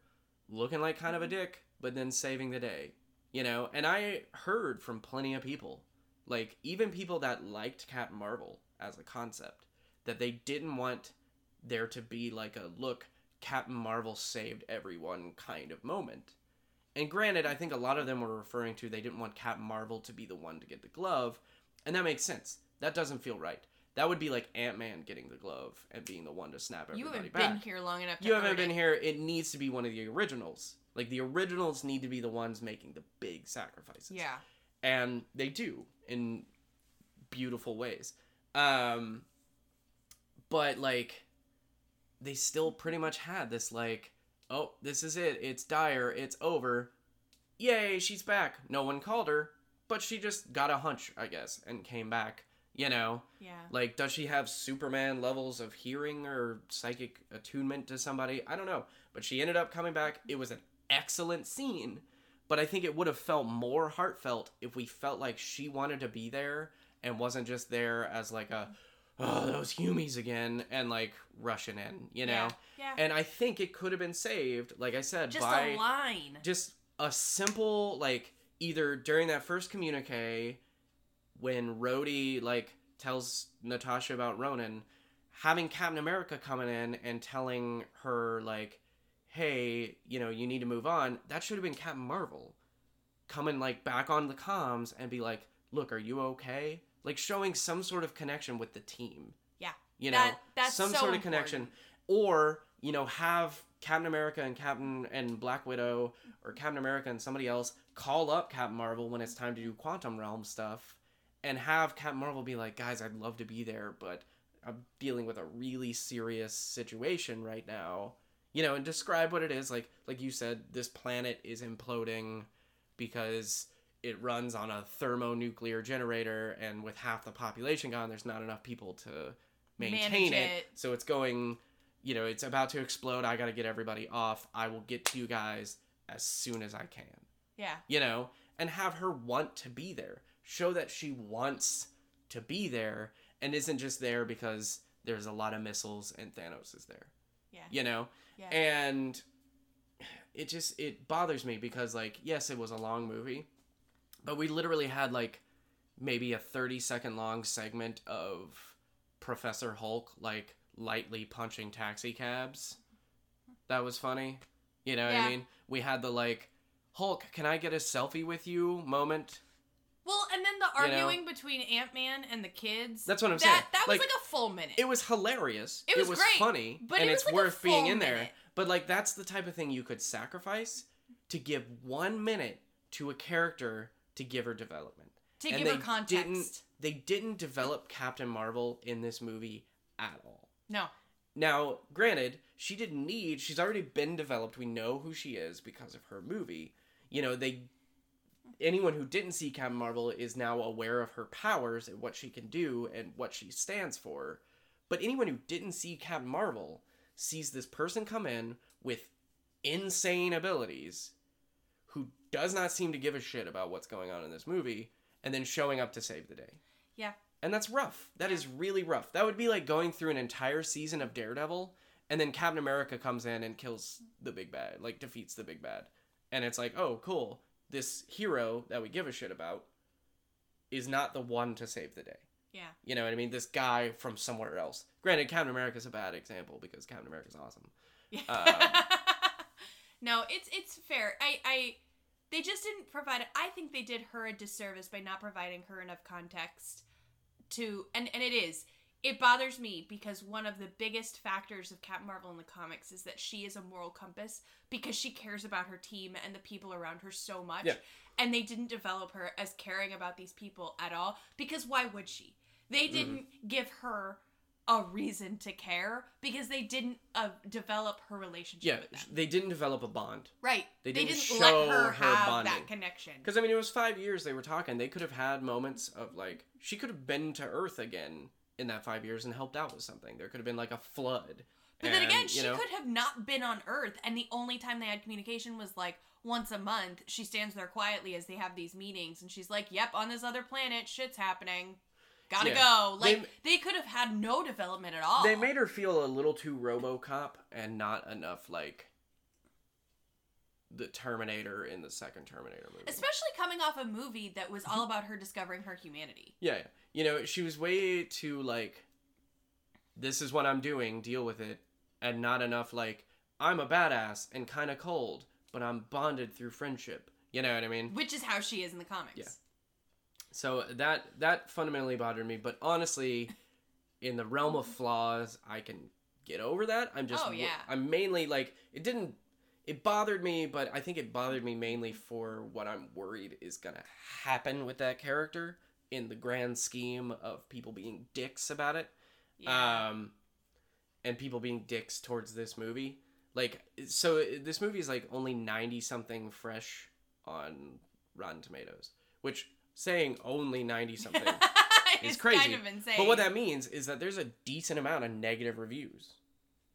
looking like kind of a dick but then saving the day you know and i heard from plenty of people like even people that liked captain marvel as a concept that they didn't want there to be like a look captain marvel saved everyone kind of moment. And granted i think a lot of them were referring to they didn't want captain marvel to be the one to get the glove and that makes sense. That doesn't feel right. That would be like ant-man getting the glove and being the one to snap everybody. You everybody haven't back. been here long enough to you haven't been it. here. It needs to be one of the originals. Like the originals need to be the ones making the big sacrifices. Yeah. and they do in beautiful ways um but like they still pretty much had this like oh this is it it's dire it's over yay she's back no one called her but she just got a hunch i guess and came back you know Yeah. like, does she have Superman levels of hearing or psychic attunement to somebody? I don't know. But she ended up coming back. It was an excellent scene. But I think it would have felt more heartfelt if we felt like she wanted to be there and wasn't just there as like a, oh, those Humies again, and like rushing in, you know? Yeah. And I think it could have been saved, like I said, Just by a line. just a simple like either during that first communique when Rhodey like tells Natasha about Ronin, having Captain America coming in and telling her like, "Hey, you know, you need to move on." That should have been Captain Marvel coming like back on the comms and be like, "Look, are you okay?" Like showing some sort of connection with the team. Yeah. You know, That- that's some so sort of connection or you know have captain america and captain and black widow or captain america and somebody else call up captain marvel when it's time to do quantum realm stuff and have captain marvel be like guys i'd love to be there but i'm dealing with a really serious situation right now you know and describe what it is like like you said this planet is imploding because it runs on a thermonuclear generator and with half the population gone there's not enough people to maintain it. it. so it's going you know, it's about to explode. I got to get everybody off. I will get to you guys as soon as I can. Yeah. You know, and have her want to be there. Show that she wants to be there and isn't just there because there's a lot of missiles and Thanos is there. Yeah. You know? Yeah. And it just it bothers me because like yes, it was a long movie, but we literally had like maybe a 30 second long segment of Professor Hulk like lightly punching taxi cabs. That was funny. You know what I mean? We had the like Hulk, can I get a selfie with you moment. Well, and then the You know? arguing between Ant Man and the kids. That's what I'm that, saying. That was Like, like, a full minute. It was hilarious. It was great, funny, but and it was it's like worth being in there. minute. But like that's the type of thing you could sacrifice to give one minute to a character to give her development. to and give her context. Didn't, they didn't develop Captain Marvel in this movie at all. No. Now, granted, she didn't need. She's already been developed. We know who she is because of her movie. You know, they. Anyone who didn't see Captain Marvel is now aware of her powers and what she can do and what she stands for. But anyone who didn't see Captain Marvel sees this person come in with insane abilities does not seem to give a shit about what's going on in this movie and then showing up to save the day. Yeah. And that's rough. That is really rough. That would be like going through an entire season of Daredevil and then Captain America comes in and kills the big bad, like defeats the big bad. And it's like, "Oh, cool. This hero that we give a shit about is not the one to save the day." Yeah. You know what I mean? This guy from somewhere else. Granted, Captain America's a bad example because Captain America's awesome. Yeah. Um, no, it's it's fair. I I they just didn't provide it. I think they did her a disservice by not providing her enough context to and and it is. It bothers me because one of the biggest factors of Captain Marvel in the comics is that she is a moral compass because she cares about her team and the people around her so much. Yeah. And they didn't develop her as caring about these people at all because why would she? They Mm-hmm. didn't give her a reason to care because they didn't uh, develop her relationship yeah, they didn't develop a bond. Right. They They, didn't didn't, show let her, her have bonding. that connection. Because I mean, it was five years they were talking. They could have had moments of like she could have been to Earth again in that five years and helped out with something. There could have been like a flood. But then again, she know, could have not been on Earth, and the only time they had communication was like once a month. She stands there quietly as they have these meetings, and she's like, "Yep, on this other planet, shit's happening. Gotta Yeah. go." They- Like they, could have had no development at all. They made her feel a little too RoboCop and not enough like the Terminator in the second Terminator movie. especially coming off a movie that was all about her discovering her humanity. Yeah, yeah. You know, she was way too like this is what I'm doing, deal with it, and not enough like I'm a badass and kind of cold, but I'm bonded through friendship. You know what I mean? Which is how she is in the comics. Yeah. So that that fundamentally bothered me, but honestly, in the realm of flaws, I can get over that. I'm just Oh, yeah. I'm mainly like it didn't it bothered me, but I think it bothered me mainly for what I'm worried is going to happen with that character in the grand scheme of people being dicks about it. Yeah. Um and people being dicks towards this movie. Like so this movie is like only 90 something fresh on Rotten Tomatoes, which saying only 90 something is it's crazy. kind of insane. But what that means is that there's a decent amount of negative reviews.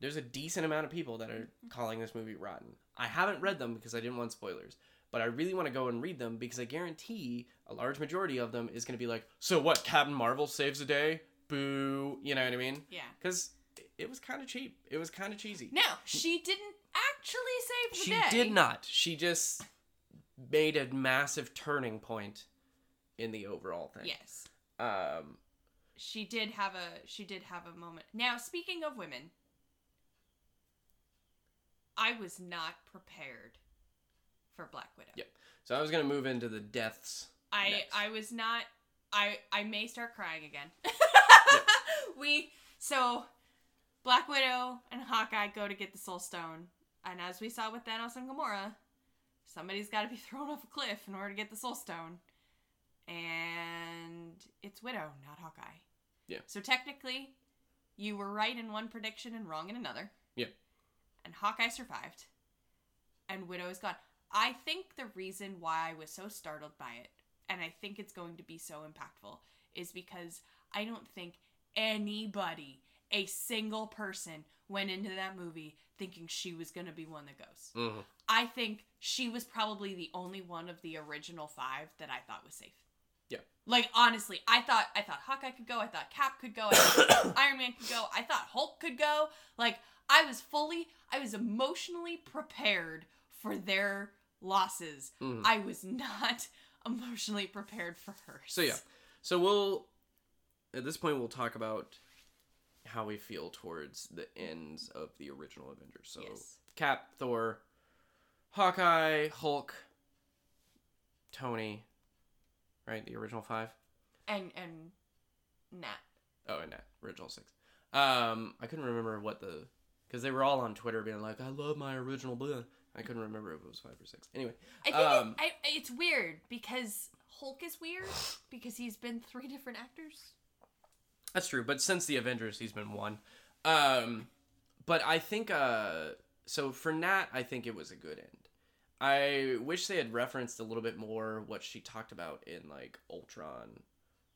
There's a decent amount of people that are mm-hmm. calling this movie rotten. I haven't read them because I didn't want spoilers, but I really want to go and read them because I guarantee a large majority of them is going to be like, "So what? Captain Marvel saves the day? Boo!" You know what I mean? yeah. Because it was kind of cheap. It was kind of cheesy. No, she didn't actually save the she day. She did not. She just made a massive turning point in the overall thing. Yes. Um. she did have a she did have a moment. Now, speaking of women, I was not prepared for Black Widow. Yeah. So I was gonna move into the deaths. I next. I was not I I may start crying again. we so Black Widow and Hawkeye go to get the Soul Stone, and as we saw with Thanos and Gamora, somebody's got to be thrown off a cliff in order to get the Soul Stone, and it's Widow, not Hawkeye. Yeah. So technically, you were right in one prediction and wrong in another. Yeah. And Hawkeye survived, and Widow is gone. I think the reason why I was so startled by it, and I think it's going to be so impactful, is because I don't think anybody, a single person went into that movie thinking she was going to be one that goes. Mhm. I think she was probably the only one of the original 5 that I thought was safe. Yeah. Like honestly, I thought I thought Hawkeye could go, I thought Cap could go, I thought Iron Man could go, I thought Hulk could go. Like I was fully I was emotionally prepared for their losses. Mhm. I was not emotionally prepared for hers. So yeah, so we'll at this point we'll talk about how we feel towards the ends of the original Avengers. So Yes. Cap, Thor, Hawkeye, Hulk, Tony, right? The original five. And and Nat. Oh, and Nat, original six. Um, I couldn't remember what the because they were all on Twitter being like, "I love my original." Blah. I couldn't remember if it was five or six. Anyway, I think Um, it, I, it's weird because Hulk is weird because he's been three different actors. That's true, but since the Avengers, he's been one. Um, but I think uh, so for Nat, I think it was a good end. I wish they had referenced a little bit more what she talked about in like Ultron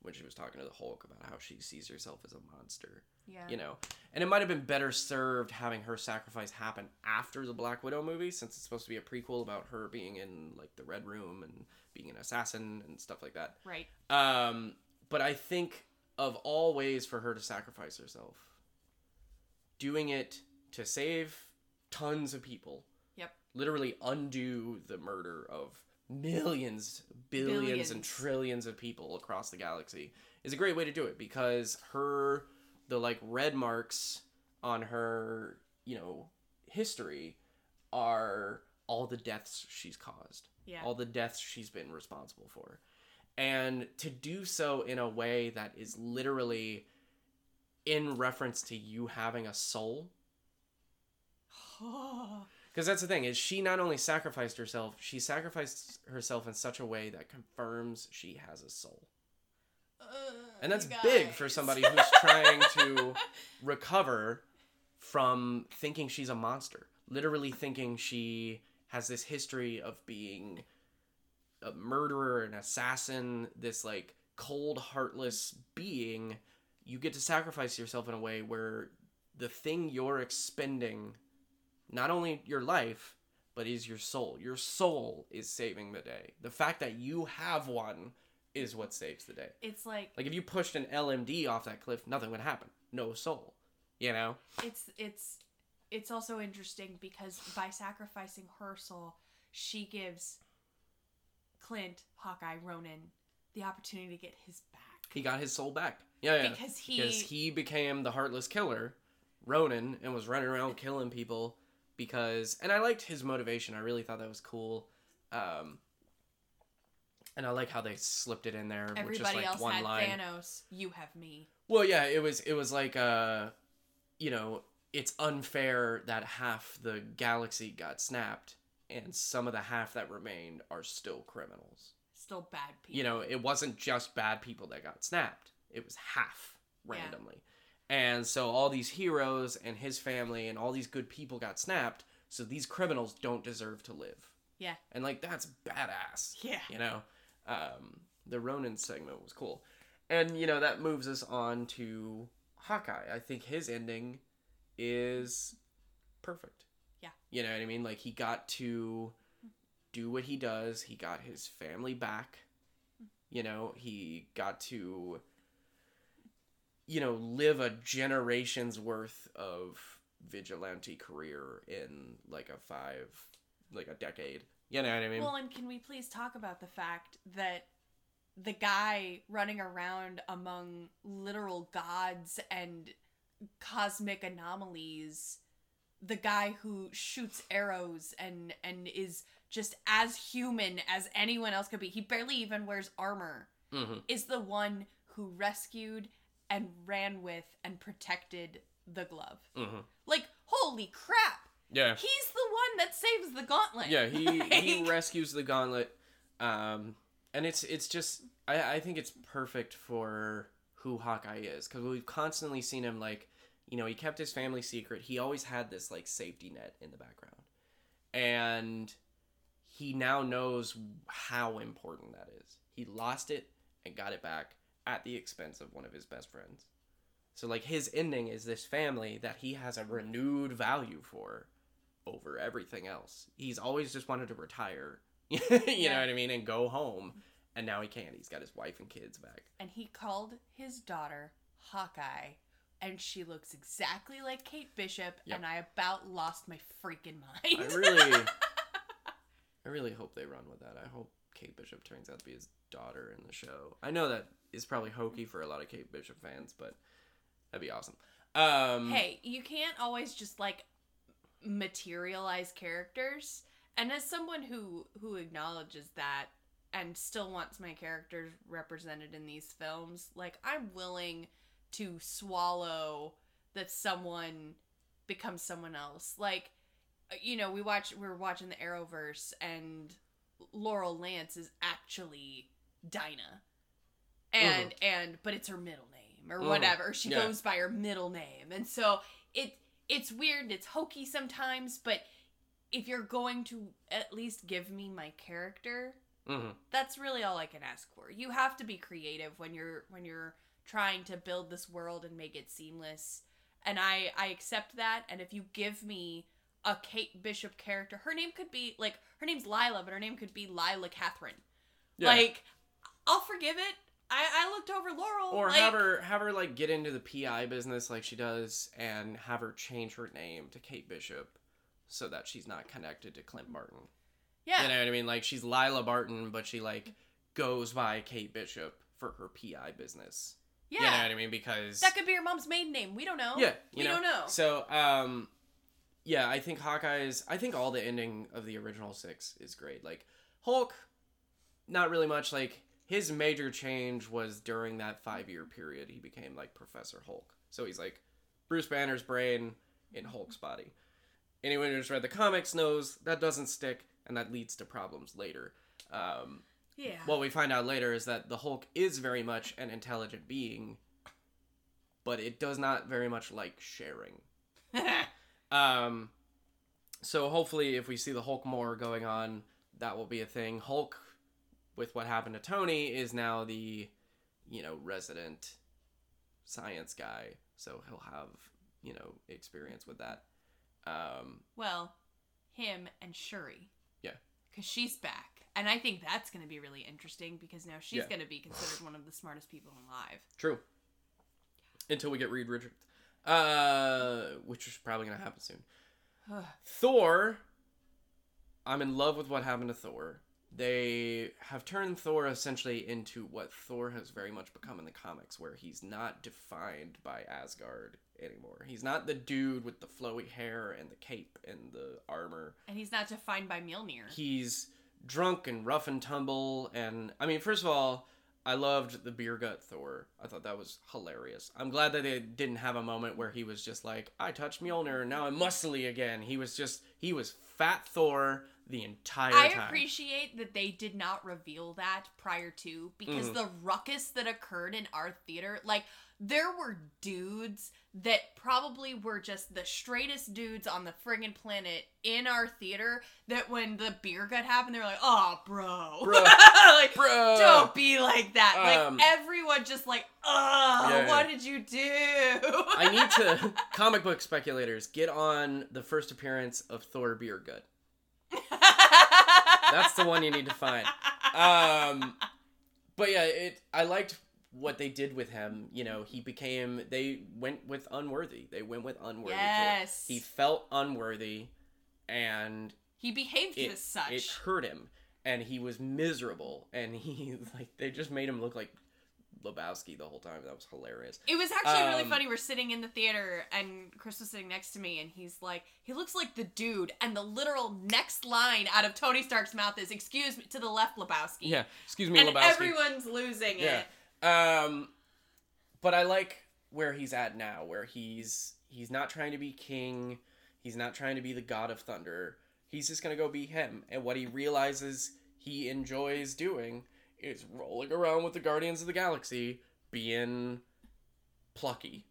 when she was talking to the Hulk about how she sees herself as a monster, Yeah. you know. And it might have been better served having her sacrifice happen after the Black Widow movie, since it's supposed to be a prequel about her being in like the Red Room and being an assassin and stuff like that. Right. Um, but I think of all ways for her to sacrifice herself, doing it to save tons of people. Literally undo the murder of millions, billions, and trillions of people across the galaxy is a great way to do it because her, the like red marks on her, you know, history are all the deaths she's caused Yeah. all the deaths she's been responsible for. And to do so in a way that is literally in reference to you having a soul. Because that's the thing, is she not only sacrificed herself, she sacrificed herself in such a way that confirms she has a soul. And that's uh, big for somebody who's trying to recover from thinking she's a monster. Literally thinking she has this history of being a murderer, an assassin, this like cold, heartless being. You get to sacrifice yourself in a way where the thing you're expending, not only your life, but is your soul. Your soul is saving the day. The fact that you have one is what saves the day. It's like Like if you pushed an LMD off that cliff, nothing would happen. No soul. You know? it's it's it's also interesting because by sacrificing her soul, she gives Clint, Hawkeye, Ronin the opportunity to get his back. He got his soul back. Yeah, yeah. Because he- because he became the heartless killer, Ronin, and was running around killing people because and I liked his motivation. I really thought that was cool. Um and I like how they slipped it in there with Everybody just like else one had line. Thanos. You have me. Well, yeah, it was it was like uh you know, it's unfair that half the galaxy got snapped and some of the half that remained are still criminals. Still bad people. You know, it wasn't just bad people that got snapped. It was half randomly. And so all these heroes and his family and all these good people got snapped, so these criminals don't deserve to live. Yeah. And like that's badass. Yeah. you know? Um, the ronin segment was cool. And you know that moves us on to hawkeye. I think his ending is perfect. Yeah. you know what i mean? Like he got to do what he does. He got his family back. You know he got to you know live a generation's worth of vigilante career in like a five like a decade you know what i mean Well, and can we please talk about the fact that the guy running around among literal gods and cosmic anomalies, the guy who shoots arrows and and is just as human as anyone else could be. He barely even wears armor. hmm Is the one who rescued and ran with and protected the glove. hmm Like, holy crap. Yeah. He's the one that saves the gauntlet. Yeah, he he rescues the gauntlet. Um and it's it's just I I think it's perfect for who Hawkeye is cuz we've constantly seen him like you know, he kept his family secret. He always had this like safety net in the background. And he now knows how important that is. He lost it and got it back at the expense of one of his best friends. So like his ending is this family that he has a renewed value for over everything else. He's always just wanted to retire. you Yeah. know what I mean? And go home. And now he can't. He's got his wife and kids back. and he called his daughter Hawkeye, and she looks exactly like Kate Bishop, Yep. and I about lost my freaking mind. I really I really hope they run with that. I hope Kate Bishop turns out to be his daughter in the show. I know that is probably hokey for a lot of Kate Bishop fans, but that'd be awesome. Um hey, you can't always just like materialize characters. And as someone who who acknowledges that and still wants my characters represented in these films, like I'm willing to swallow that someone becomes someone else. Like uh, you know, we watch we are watching the Arrowverse and Laurel Lance is actually Dinah. And and but it's her middle name or Mhm. whatever. She Yeah. goes by her middle name. And so it it's weird, it's hokey sometimes, but if you're going to at least give me my character, mhm. that's really all I can ask for. You have to be creative when you're when you're trying to build this world and make it seamless. And I I accept that and if you give me a Kate Bishop character, her name could be like her name's Lila, but her name could be Lila Catherine. Yeah. Like I'll forgive it. I I looked over Laurel or like, have her have her like get into the PI business like she does and have her change her name to Kate Bishop so that she's not connected to Clint Barton. Yeah. You know what I mean? Like she's Lila Barton, but she like goes by Kate Bishop for her PI business. yeah. You know what I mean? Because That could be your mom's maiden name. We don't know. yeah, we know. don't know. So, um, yeah, I think Hawkeye's. I think all the ending of the original six is great. Like Hulk, not really much. Like his major change was during that five year period. He became like Professor Hulk. So he's like Bruce Banner's brain in Hulk's body. Anyone who's read the comics knows that doesn't stick, and that leads to problems later. Um, yeah. what we find out later is that the Hulk is very much an intelligent being, but it does not very much like sharing. Um, so hopefully, if we see the Hulk more going on, that will be a thing. Hulk, with what happened to Tony, is now the, you know, resident science guy, so he'll have you know experience with that. Um, well, him and Shuri. Yeah. Because she's back. And I think that's going to be really interesting because now she's Yeah. going to be considered one of the smartest people alive. true. Until we get Reed Richards, uh, which is probably gonna happen soon. Thor. I'm in love with what happened to Thor. They have turned Thor essentially into what Thor has very much become in the comics, where he's not defined by Asgard anymore. He's not the dude with the flowy hair and the cape and the armor. and he's not defined by Mjolnir. He's drunk and rough and tumble. And I mean, first of all, I loved the beer gut Thor. I thought that was hilarious. I'm glad that they didn't have a moment where he was just like, I touched Mjolnir and now I'm muscly again. He was just, he was fat Thor the entire I time. appreciate that they did not reveal that prior to because Mhm. the ruckus that occurred in our theater, like there were dudes that probably were just the straightest dudes on the friggin' planet in our theater that when the beer gut happened, they were like, oh, bro. Bro. like, Bro. don't be like that. Um, like, everyone just like, oh, Yeah, what yeah. did you do? I need to, comic book speculators, get on the first appearance of Thor Beer Gut. That's the one you need to find. um but yeah it i liked what they did with him you know he became they went with unworthy they went with unworthy Yes. he felt unworthy and he behaved it, as such. it hurt him and he was miserable and he like they just made him look like lebowski the whole time that was hilarious It was actually really Um, funny. We're sitting in the theater, and Chris was sitting next to me, and he's like, he looks like the dude. And the literal next line out of Tony Stark's mouth is, "Excuse me," to the left, Lebowski. yeah excuse me and lebowski everyone's losing yeah it. um but i like where he's at now where he's he's not trying to be king he's not trying to be the god of thunder he's just gonna go be him and what he realizes he enjoys doing is rolling around with the guardians of the galaxy being plucky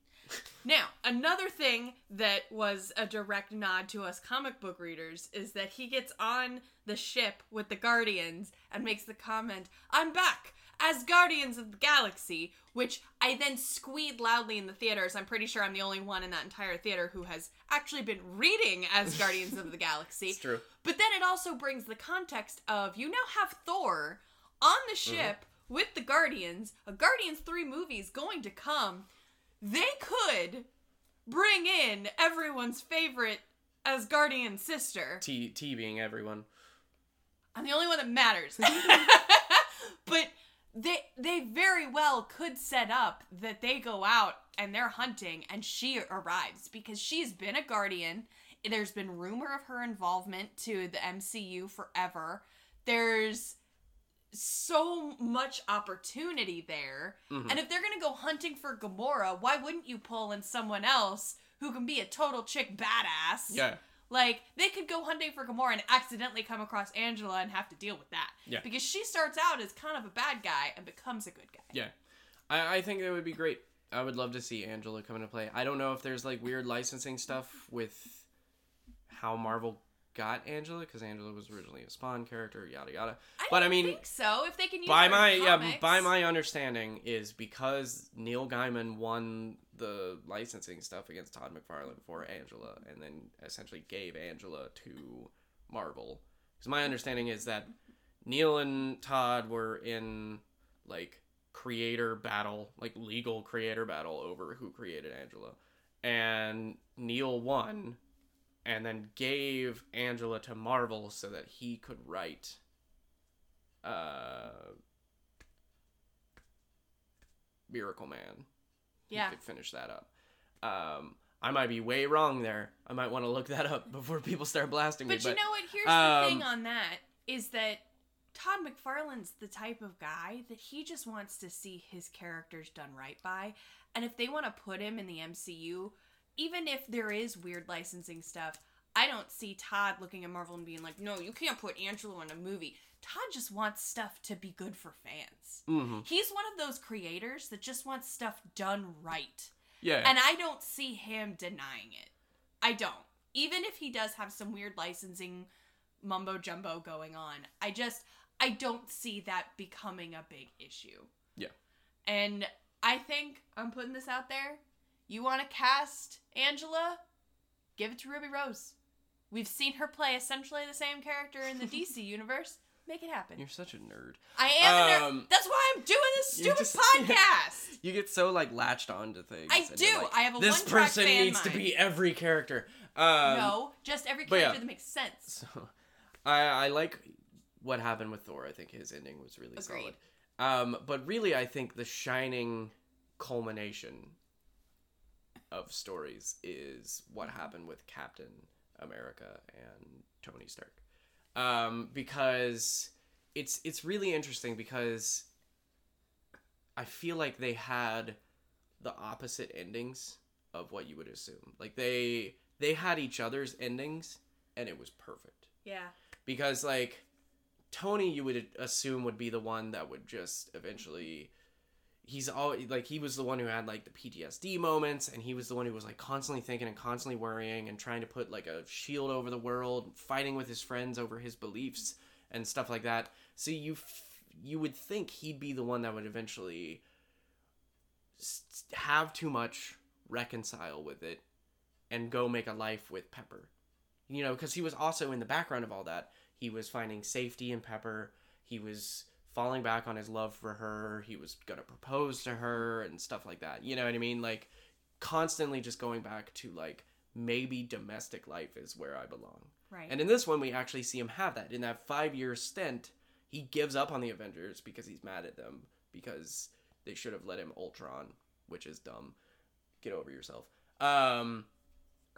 Now, another thing that was a direct nod to us comic book readers is that he gets on the ship with the Guardians and makes the comment, "I'm back." as Guardians of the Galaxy, which I then squeed loudly in the theaters. I'm pretty sure I'm the only one in that entire theater who has actually been reading as Guardians of the Galaxy. It's true. But then it also brings the context of you now have Thor on the Mm-hmm. ship with the Guardians, a Guardians 3 movie's going to come. They could bring in everyone's favorite Asgardian sister. T T being everyone. I'm the only one that matters. but they they very well could set up that they go out and they're hunting and she arrives because she's been a guardian. There's been rumor of her involvement to the MCU forever. There's so much opportunity there. Mhm. And if they're going to go hunting for Gamora, why wouldn't you pull in someone else who can be a total chick badass? Yeah. Like they could go hunting for Gamora and accidentally come across Angela and have to deal with that. Yeah. Because she starts out as kind of a bad guy and becomes a good guy. Yeah. I, I think that would be great. I would love to see Angela come into play. I don't know if there's like weird licensing stuff with how Marvel got Angela because Angela was originally a Spawn character, yada yada. I But I mean, think so. If they can use by my yeah, by my understanding is because Neil Gaiman won the licensing stuff against Todd McFarlane for Angela, and then essentially gave Angela to Marvel. Because my understanding is that Neil and Todd were in like creator battle, like legal creator battle over who created Angela, and Neil won, and then gave Angela to Marvel so that he could write uh Miracleman. Yeah. He could finish that up. Um I might be way wrong there. I might want to look that up before people start blasting But me. But you know what? Here's um, the thing on that is that Todd McFarlane's the type of guy that he just wants to see his characters done right by. And if they want to put him in the MCU, even if there is weird licensing stuff, I don't see Todd looking at Marvel and being like, no, you can't put Angela in a movie. Todd just wants stuff to be good for fans. Mhm. He's one of those creators that just wants stuff done right. Yeah. And I don't see him denying it. I don't. Even if he does have some weird licensing mumbo jumbo going on, I just I don't see that becoming a big issue. Yeah. And I think I'm putting this out there. You want to cast Angela? Give it to Ruby Rose. We've seen her play essentially the same character in the DC universe. Make it happen. You're such a nerd. I am a nerd. Um, That's why I'm doing this stupid just- podcast. You get so like latched onto things. I do. like, I have a This person needs to be every character. Um, no, just every but yeah. character that makes sense. So, I I like what happened with Thor. I think his ending was really Agreed. solid. Um, but really, I think the shining culmination of stories is what happened with Captain America and Tony Stark. Um, because it's it's really interesting because I feel like they had the opposite endings of what you would assume. Like they they had each other's endings and it was perfect Yeah. because like Tony you would assume would be the one that would just eventually he's all like he was the one who had like the PTSD moments and he was the one who was like constantly thinking and constantly worrying and trying to put like a shield over the world fighting with his friends over his beliefs and stuff like that so you f- you would think he'd be the one that would eventually s- have too much reconcile with it and go make a life with Pepper you know, because he was also in the background of all that. He was finding safety in Pepper. He was falling back on his love for her. He was gonna propose to her and stuff like that. You know what I mean? Like constantly just going back to like maybe domestic life is where I belong. Right. And in this one, we actually see him have that. In that five year stint, he gives up on the Avengers because he's mad at them because they should have let him Ultron, which is dumb. Get over yourself. Um,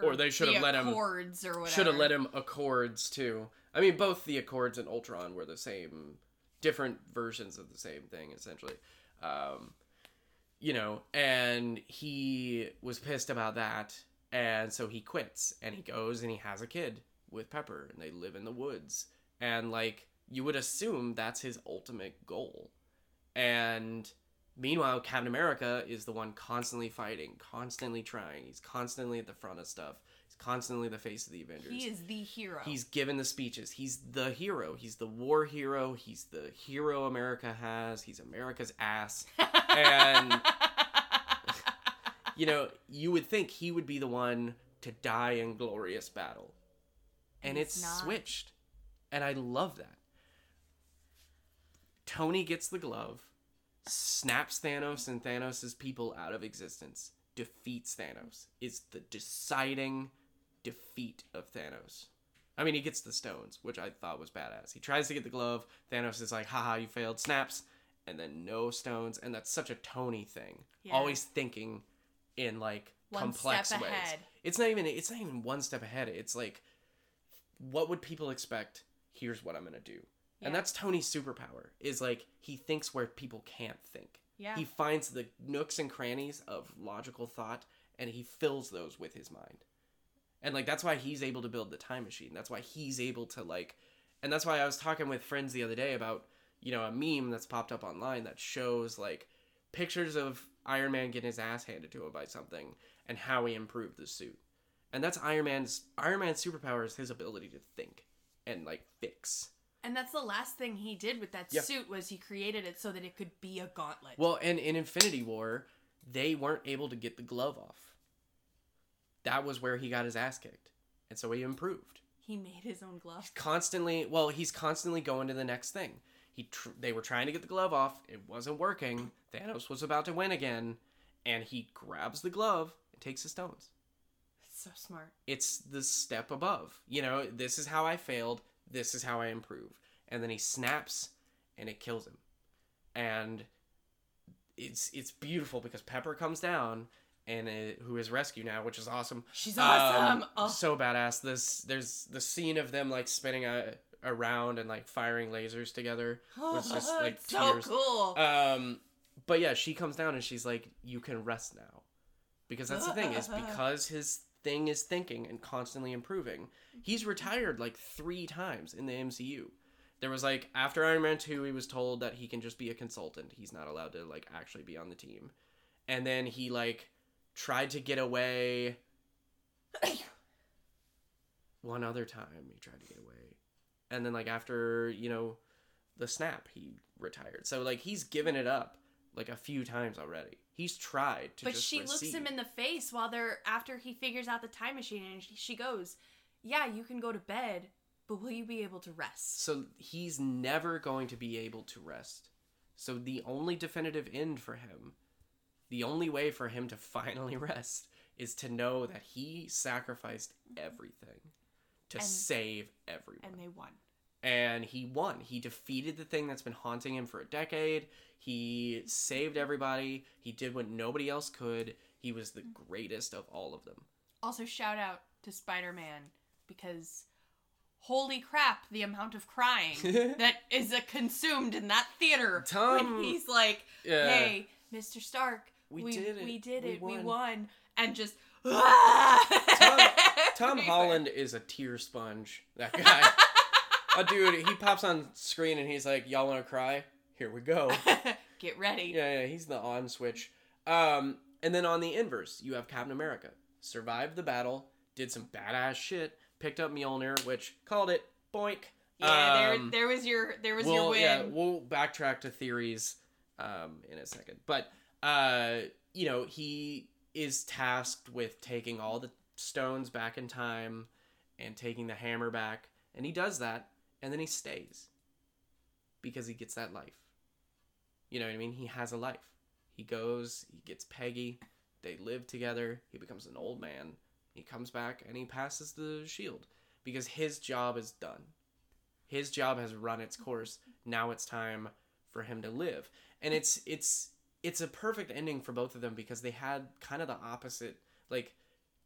or they should the have let him- Accords or whatever. should have let him Accords too. I mean, both the Accords and Ultron were the same, different versions of the same thing essentially. Um, you know, and he was pissed about that, and so he quits and he goes and he has a kid with Pepper, and they live in the woods, and like you would assume that's his ultimate goal, and Meanwhile, Captain America is the one constantly fighting, constantly trying. He's constantly at the front of stuff. He's constantly the face of the Avengers. He is the hero. He's given the speeches. He's the hero. He's the war hero. He's the hero America has. He's America's ass. And you know, you would think he would be the one to die in glorious battle. And, And it's not. switched. And I love that. Tony gets the glove, snaps Thanos and Thanos' people out of existence, defeats Thanos, is the deciding defeat of Thanos. I mean, he gets the stones, which I thought was badass. He tries to get the glove. Thanos is like, haha, you failed, snaps, and then no stones. And that's such a Tony thing. Yeah. Always thinking in like One complex ways. ahead. It's not even it's not even one step ahead. It's like what would people expect? Here's what I'm gonna do. And that's Tony's superpower, is like he thinks where people can't think. Yeah. He finds the nooks and crannies of logical thought and he fills those with his mind. And like that's why he's able to build the time machine. That's why he's able to like and that's why I was talking with friends the other day about, you know, a meme that's popped up online that shows like pictures of Iron Man getting his ass handed to him by something and how he improved the suit. And that's Iron Man's Iron Man's superpower is his ability to think and like fix. and that's the last thing he did with that Yeah. suit was he created it so that it could be a gauntlet. Well, and in Infinity War, they weren't able to get the glove off. That was where he got his ass kicked. And so he improved. he made his own glove. He's Constantly, well, he's constantly going to the next thing. He tr- they were trying to get the glove off. It wasn't working. Thanos was about to win again, and he grabs the glove and takes the stones. So smart. It's the step above. You know, this is how I failed. This is how I improve. And then he snaps, and it kills him. And it's it's beautiful because Pepper comes down, and it, who is rescue now, which is awesome. She's awesome. Um, oh, So badass. This there's the scene of them like spinning a, around and like firing lasers together. was just, like, so cool. Um, but yeah, she comes down and she's like, "You can rest now," because that's the thing is because his thing is thinking and constantly improving. He's retired like three times in the MCU. There was like after Iron Man two, he was told that he can just be a consultant. He's not allowed to like actually be on the team, and then he like tried to get away. One other time he tried to get away, and then like after you know the snap, he retired. So like he's given it up like a few times already. He's tried to. but she looks him in the face while they're after he figures out the time machine and she- she goes, "Yeah, you can go to bed, but will you be able to rest?" So he's never going to be able to rest. So the only definitive end for him, the only way for him to finally rest, is to know that he sacrificed everything to And- save everyone. And they won. and he won. He defeated the thing that's been haunting him for a decade. He saved everybody. He did what nobody else could. He was the greatest of all of them. Also, shout out to Spider Man because holy crap, the amount of crying that is uh, consumed in that theater Tom- when he's like, Yeah. "Hey, Mr. Stark, We we, did it. We did it. We won." won." And just Tom Holland is a tear sponge. That guy. oh, dude, he pops on screen and he's like, "Y'all want to cry? Here we go." Get ready. Yeah, yeah, he's the on switch. Um, and then on the inverse, you have Captain America. Survived the battle, did some badass shit, picked up Mjolnir, which called it boink. Yeah, Um, there, there was your, there was we'll, your win. Yeah, we'll backtrack to theories um, in a second. But, uh, you know, he is tasked with taking all the stones back in time and taking the hammer back. And he does that, and then he stays because he gets that life. You know what I mean? He has a life. He goes, he gets Peggy, they live together, he becomes an old man. He comes back and he passes the shield because his job is done his job has run its course now it's time for him to live and it's it's it's a perfect ending for both of them because they had kind of the opposite like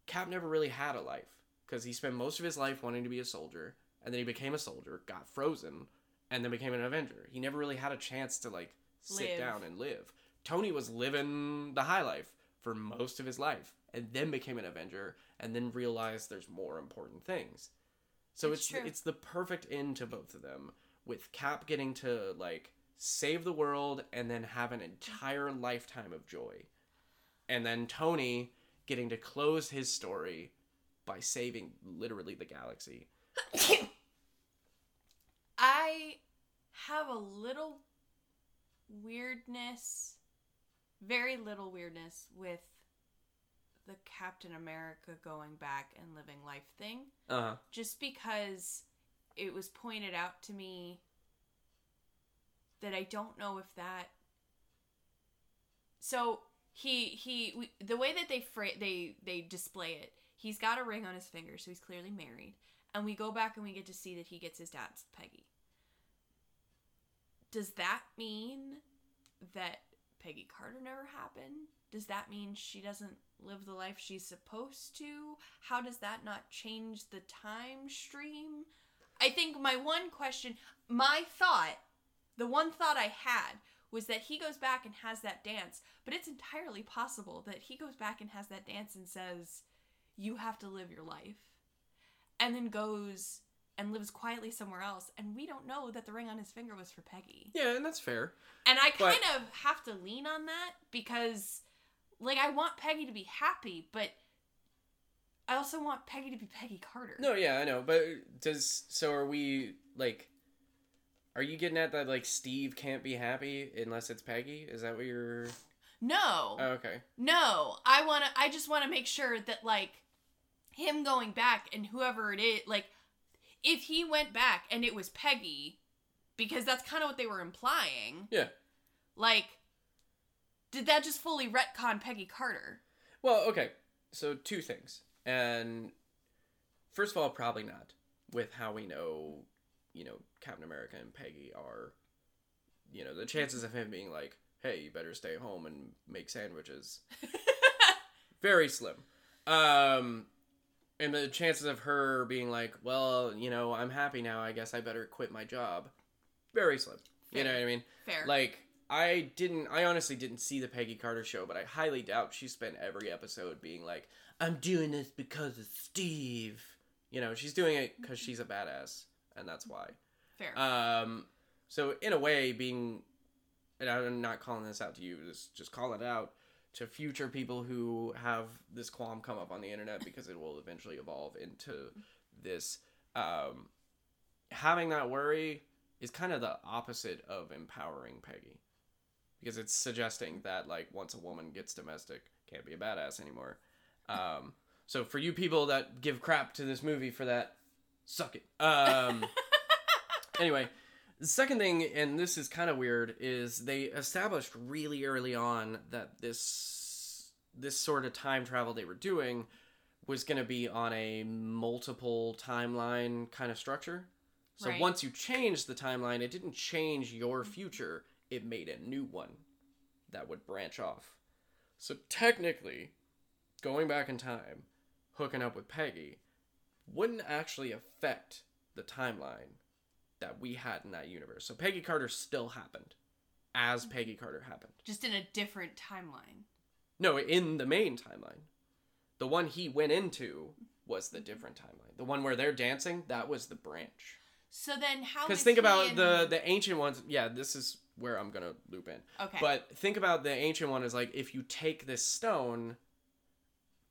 cap never really had a life because he spent most of his life wanting to be a soldier and then he became a soldier got frozen and then became an avenger. He never really had a chance to like sit Live. down and live. Tony was living the high life for most of his life and then became an avenger and then realized there's more important things. So It's it's it's the perfect end to both of them, with Cap getting to like save the world and then have an entire lifetime of joy, and then Tony getting to close his story by saving literally the galaxy. I have a little weirdness, very little weirdness with the Captain America going back and living life thing, Uh-huh. just because it was pointed out to me that I don't know if that. So he he we, the way that they fra- they they display it, he's got a ring on his finger, so he's clearly married, and we go back and we get to see that he gets his dad's Peggy. Does that mean that Peggy Carter never happened? Does that mean she doesn't live the life she's supposed to? How does that not change the time stream? I think my one question, my thought, the one thought I had was that he goes back and has that dance, but it's entirely possible that he goes back and has that dance and says, You have to live your life. And then goes and lives quietly somewhere else. And we don't know that the ring on his finger was for Peggy. Yeah, and that's fair. And I But- kind of have to lean on that because, like, I want Peggy to be happy, but I also want Peggy to be Peggy Carter. No, yeah, I know, but does so are we like are you getting at that like Steve can't be happy unless it's Peggy? Is that what you're No. oh, okay. No, I want to I just want to make sure that like him going back and whoever it is, like if he went back and it was Peggy because that's kind of what they were implying. Yeah. Like did that just fully retcon Peggy Carter? Well, okay. So two things. And first of all, probably not with how we know, you know, Captain America and Peggy are you know, the chances of him being like, "Hey, you better stay home and make sandwiches." very slim. Um and the chances of her being like, "Well, you know, I'm happy now. I guess I better quit my job." Very slim. You know what I mean? Fair. Like I didn't I honestly didn't see the Peggy Carter show, but I highly doubt she spent every episode being like, "I'm doing this because of Steve." You know, she's doing it cuz she's a badass, and that's why. Fair. Um so in a way being and I'm not calling this out to you, just just call it out to future people who have this qualm come up on the internet because it will eventually evolve into this um having that worry is kind of the opposite of empowering Peggy. Because it's suggesting that like once a woman gets domestic, can't be a badass anymore. Um so for you people that give crap to this movie for that, suck it. Um anyway, the second thing, and this is kind of weird, is they established really early on that this this sort of time travel they were doing was going to be on a multiple timeline kind of structure. So Right. once you changed the timeline, it didn't change your future; it made a new one that would branch off. So technically, going back in time, hooking up with Peggy, wouldn't actually affect the timeline that we had in that universe. So Peggy Carter still happened as mm-hmm. Peggy Carter happened. just in a different timeline. No, in the main timeline. The one he went into was the mm-hmm. different timeline. The one where they're dancing, that was the branch. So then how Because think about in- the the ancient ones. Yeah, this is where I'm gonna loop in. Okay. But think about the ancient one is like if you take this stone,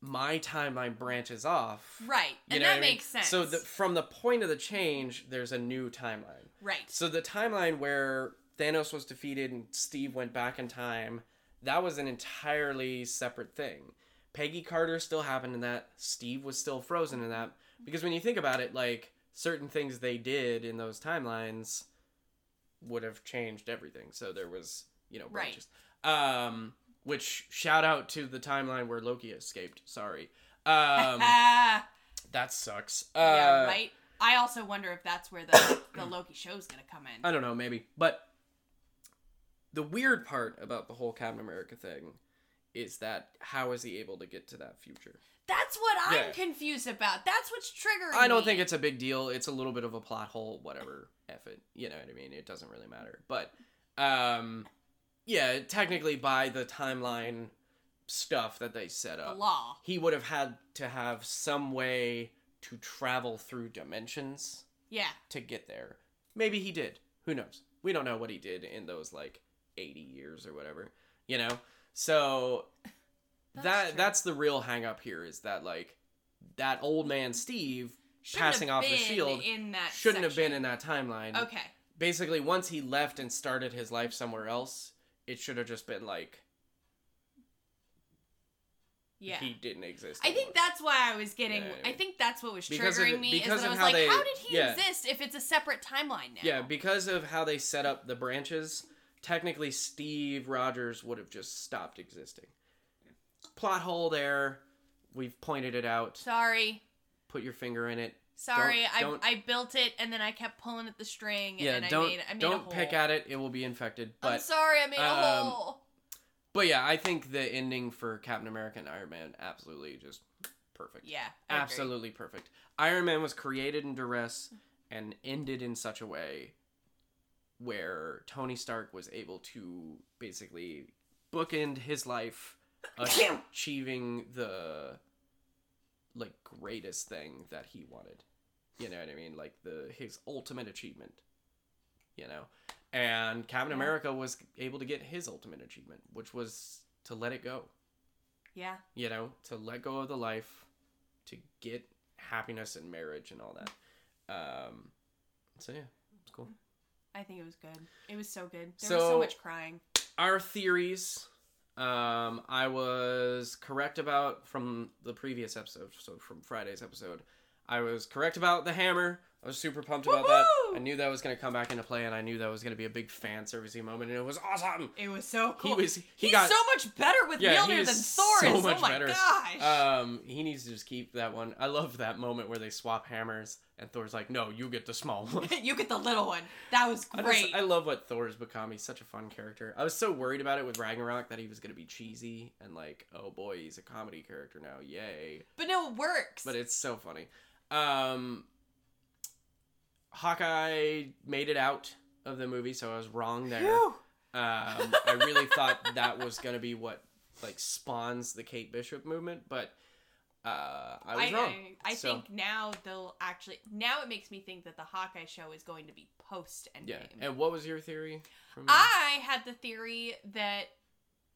my timeline branches off. right. And that mean? makes sense. So the, from the point of the change, there's a new timeline. right. So the timeline where Thanos was defeated and Steve went back in time, that was an entirely separate thing. Peggy Carter still happened in that. Steve was still frozen in that. Because when you think about it, like certain things they did in those timelines would have changed everything. So there was, you know, Right. branches. Um, which shout out to the timeline where Loki escaped. Sorry. Um, that sucks. yeah, Uh, right. I also wonder if that's where the the Loki show is gonna come in. I don't know, maybe. But the weird part about the whole Captain America thing is that how is he able to get to that future? That's what I'm Yeah. confused about. That's what's triggering. I don't me. think it's a big deal. It's a little bit of a plot hole, whatever. F it. You know what I mean? It doesn't really matter. But um yeah, technically by the timeline stuff that they set the up, law. he would have had to have some way to travel through dimensions Yeah. to get there. Maybe he did. Who knows? We don't know what he did in those like 80 years or whatever, you know? So That's that true. that's the real hang up here is that like that old man Steve Shouldn't passing have off the been shield in that shouldn't have been in that timeline. Okay. Basically, once he left and started his life somewhere else, it should have just been like Yeah. he didn't exist. I think that's why I was getting. Yeah, I yeah. think that's what was Because of- triggering me. is that I was how like, they- how did he yeah. exist if it's a separate timeline now? Yeah, because of how they set up the branches, technically Steve Rogers would have just stopped existing. Plot hole there. We've pointed it out. Sorry. Put your finger in it. Sorry, don't- I, I built it and then I kept pulling at the string Yeah, and don't I made I made a don't pick at it. It will be infected. I'm But sorry, I made a um, hole. but yeah, I think the ending for Captain America and Iron Man absolutely just perfect. Yeah, I agree. absolutely perfect. Iron Man was created in duress and ended in such a way where Tony Stark was able to basically bookend his life achieving the like greatest thing that he wanted. You know what I mean? Like the his ultimate achievement. You know? And Captain Yeah. America was able to get his ultimate achievement, which was to let it go Yeah, you know, to let go of the life, to get happiness and marriage and all that. Um, so yeah, it's cool. I think it was good. It was so good. There was So- so much crying. Our theories, um, I was correct about from the previous episode, so from Friday's episode. I was correct about the hammer. I was super pumped about that. I knew that was gonna come back into play, and I knew that was gonna be a big fan servicey moment, and it was awesome. It was so cool. He was he He's got so much better with Yeah, Mjolnir than Thor so is. much oh my better. gosh. Um, he needs to just keep that one. I love that moment where they swap hammers, and Thor's like, "No, you get the small one." you get the little one. That was I, great. just, I love what Thor's become. He's such a fun character. I was so worried about it with Ragnarok that he was gonna be cheesy and like, oh boy, he's a comedy character now, yay! but no, it works. But it's so funny. Um, Hawkeye made it out of the movie, so I was wrong there. Um, I really thought that was gonna be what like spawns the Kate Bishop movement, but uh, I was wrong. I, I So, think now they'll actually. Now it makes me think that the Hawkeye show is going to be post Endgame. yeah. And what was your theory? From I had the theory that.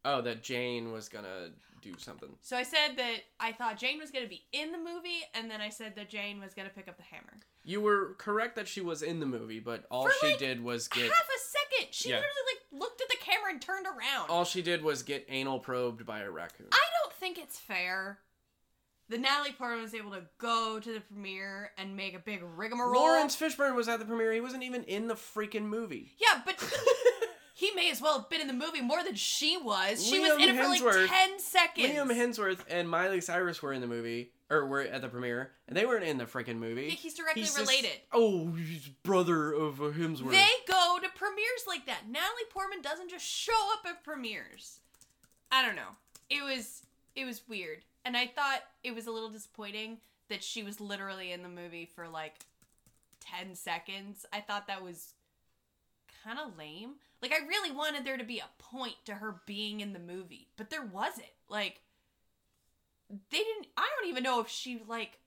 Oh, that Jane was gonna do something. So I said that I thought Jane was to be in the movie, and then I said that Jane was to pick up the hammer. You were correct that she was in the movie, but all For, she like, did was get Half a second. She Yeah. literally like looked at the camera and turned around. all she did was get anal probed by a raccoon. I don't think it's fair. the Natalie Portman was able to go to the premiere and make a big rigmarole. Laurence Fishburne was at the premiere. He wasn't even in the freaking movie. Yeah, but he may as well have been in the movie more than she was. She was in it for like ten seconds. Liam Hemsworth and Miley Cyrus were in the movie, or were at the premiere, and they weren't in the freaking movie. Yeah, he's directly just- related. oh, he's brother of Hemsworth. They go to premieres like that. Natalie Portman doesn't just show up at premieres. I don't know. It was it was weird. And I thought it was a little disappointing that she was literally in the movie for like 10 seconds. I thought that was kind of lame. Like I really wanted there to be a point to her being in the movie, but there wasn't. Like they didn't I don't even know if she like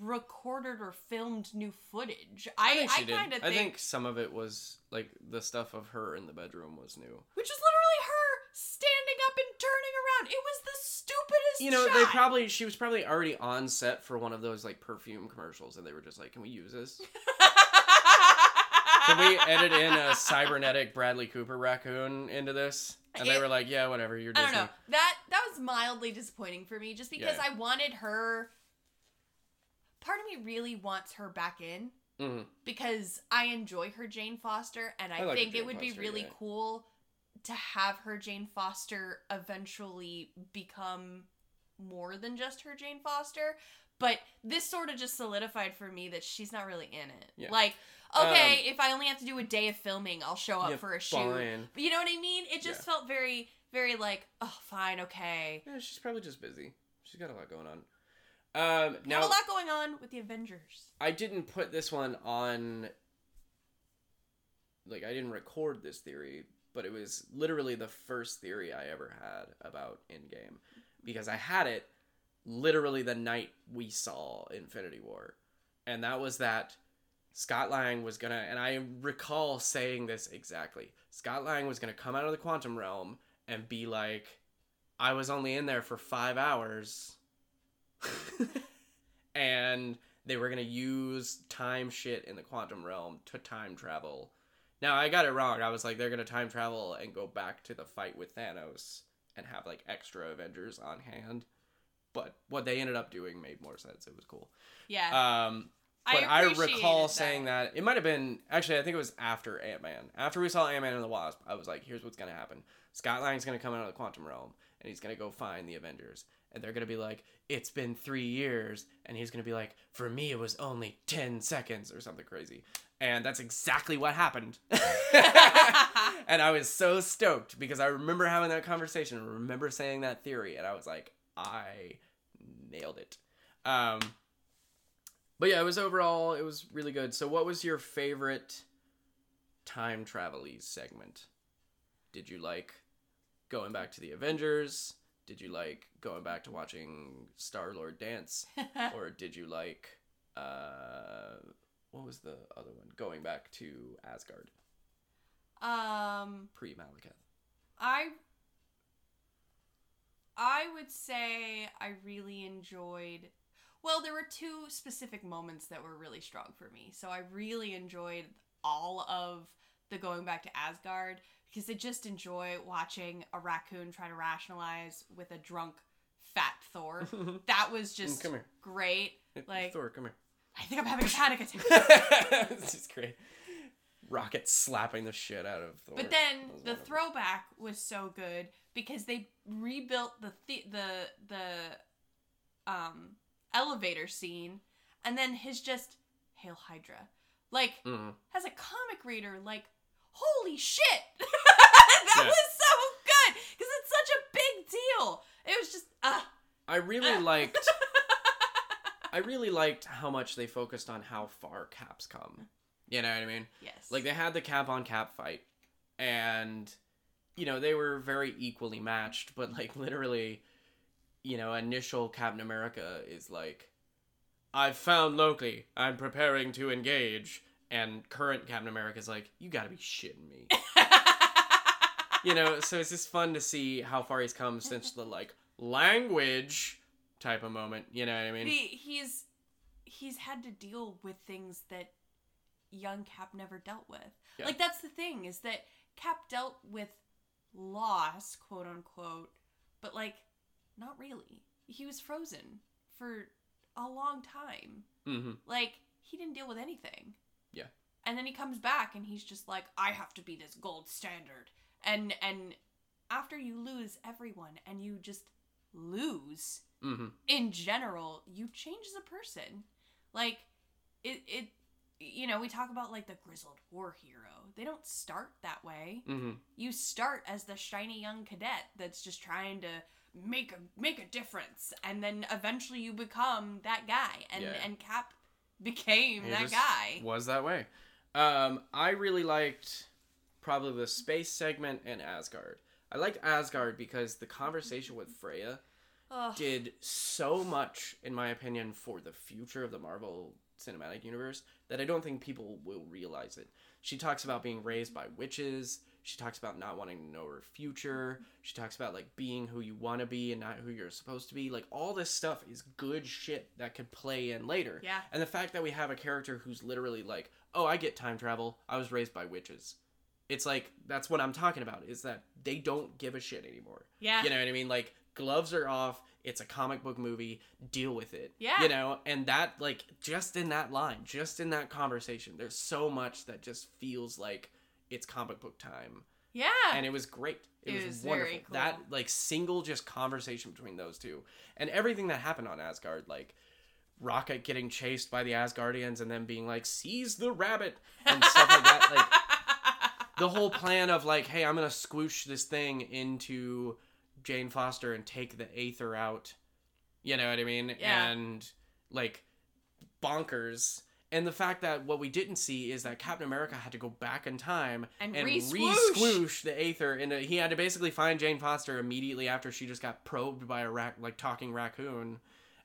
recorded or filmed new footage. I I think she I kind of I think think some of it was like the stuff of her in the bedroom was new. which is literally her standing up and turning around. It was the stupidest. You know, shot. they probably she was probably already on set for one of those like perfume commercials, and they were just like, "Can we use this? Can we edit in a cybernetic Bradley Cooper raccoon into this?" And they were like, "Yeah, whatever. You're I don't know. That that was mildly disappointing for me, just because Yeah. I wanted her. Part of me really wants her back in Mhm. because I enjoy her Jane Foster, and I, I like think it would be really yeah. cool to have her Jane Foster eventually become more than just her Jane Foster. But this sort of just solidified for me that she's not really in it. Yeah. Like, okay, if I only have to do a day of filming, I'll show up Yeah, for a shoot. fine. But you know what I mean? It just Yeah. felt very, very like, oh, fine, okay. Yeah, she's probably just busy. She's got a lot going on. Um, now a lot going on with the Avengers. I didn't put this one on. Like I didn't record this theory, but it was literally the first theory I ever had about Endgame, because I had it literally the night we saw Infinity War, and that was that Scott Lang was gonna, and I recall saying this exactly. Scott Lang was gonna come out of the quantum realm and be like, "I was only in there for five hours." and they were gonna use time shit in the quantum realm to time travel. Now I got it wrong. I was like, they're gonna time travel and go back to the fight with Thanos and have like extra Avengers on hand. But what they ended up doing made more sense. It was cool. Yeah. Um, but I, appreciated recall saying that it might have been actually I think it was after Ant Man. After we saw Ant Man and the Wasp, I was like, here's what's gonna happen. Scott Lang's gonna come out of the quantum realm and he's gonna go find the Avengers. And they're gonna be like, It's been three years and he's gonna be like, For me it was only ten seconds or something crazy. And that's exactly what happened. and I was so stoked because I remember having that conversation, remember saying that theory, and I was like, I nailed it. Um but yeah, it was overall it was really good. So what was your favorite time travel segment? Did you like going back to the Avengers? Did you like going back to watching Star Lord dance? or did you like uh what was the other one? Going back to Asgard, um, pre Malekith. I I would say I really enjoyed well, there were two specific moments that were really strong for me. So I really enjoyed all of the going back to Asgard because I just enjoy watching a raccoon try to rationalize with a drunk fat Thor. that was just Mm, come here. great. Like Thor, come here. I think I'm having a panic attack. this is great. Rocket slapping the shit out of Thor. But then the wonderful. throwback was so good because they rebuilt the the the, the um elevator scene, and then his just hail Hydra, like Mhm. as a comic reader, like holy shit, that Yeah. was so good because it's such a big deal. It was just ah. I really liked. I really liked how much they focused on how far Cap's come. You know what I mean? yes, Like they had the Cap on Cap fight, and you know they were very equally matched. But like literally, you know, initial Captain America is like, "I've found Loki. I'm preparing to engage." And current Captain America is like, "You got to be shitting me." you know, so it's just fun to see how far he's come mm-hmm. since the like language type of moment. You know what I mean? he, he's he's had to deal with things that young Cap never dealt with. Yeah. Like that's the thing is that Cap dealt with loss, quote unquote, but like not really. He was frozen for a long time. mm-hmm. Like he didn't deal with anything. Yeah. And then he comes back and he's just like I have to be this gold standard. And and after you lose everyone and you just lose Mm-hmm. in general, you change as a person. Like it it you know, we talk about like the grizzled war hero. They don't start that way. Mm-hmm. You start as the shiny young cadet that's just trying to make a make a difference and then eventually you become that guy and Yeah. and Cap became He that guy. Was that way. Um, I really liked probably the space segment and Asgard. I liked Asgard because the conversation with Freya Ugh. did so much, in my opinion, for the future of the Marvel Cinematic Universe that I don't think people will realize it. She talks about being raised by witches. She talks about not wanting to know her future. She talks about like being who you want to be and not who you're supposed to be. Like all this stuff is good shit that could play in later. Yeah. And the fact that we have a character who's literally like, "Oh, I get time travel. I was raised by witches." It's like that's what I'm talking about is that they don't give a shit anymore. Yeah. You know what I mean? Like gloves are off. It's a comic book movie. Deal with it. Yeah. You know, and that like just in that line, just in that conversation, there's so much that just feels like it's comic book time, yeah. and it was great. It, It was, was wonderful. very cool. That like single just conversation between those two, and everything that happened on Asgard, like. Rocket getting chased by the Asgardians and then being like, seize the rabbit and stuff like that. Like, the whole plan of like, hey, I'm gonna squoosh this thing into Jane Foster and take the Aether out. You know what I mean? Yeah. And like bonkers. And the fact that what we didn't see is that Captain America had to go back in time And and re-swoosh. re-swoosh the Aether, and he had to basically find Jane Foster immediately after she just got probed by a rac- like talking raccoon,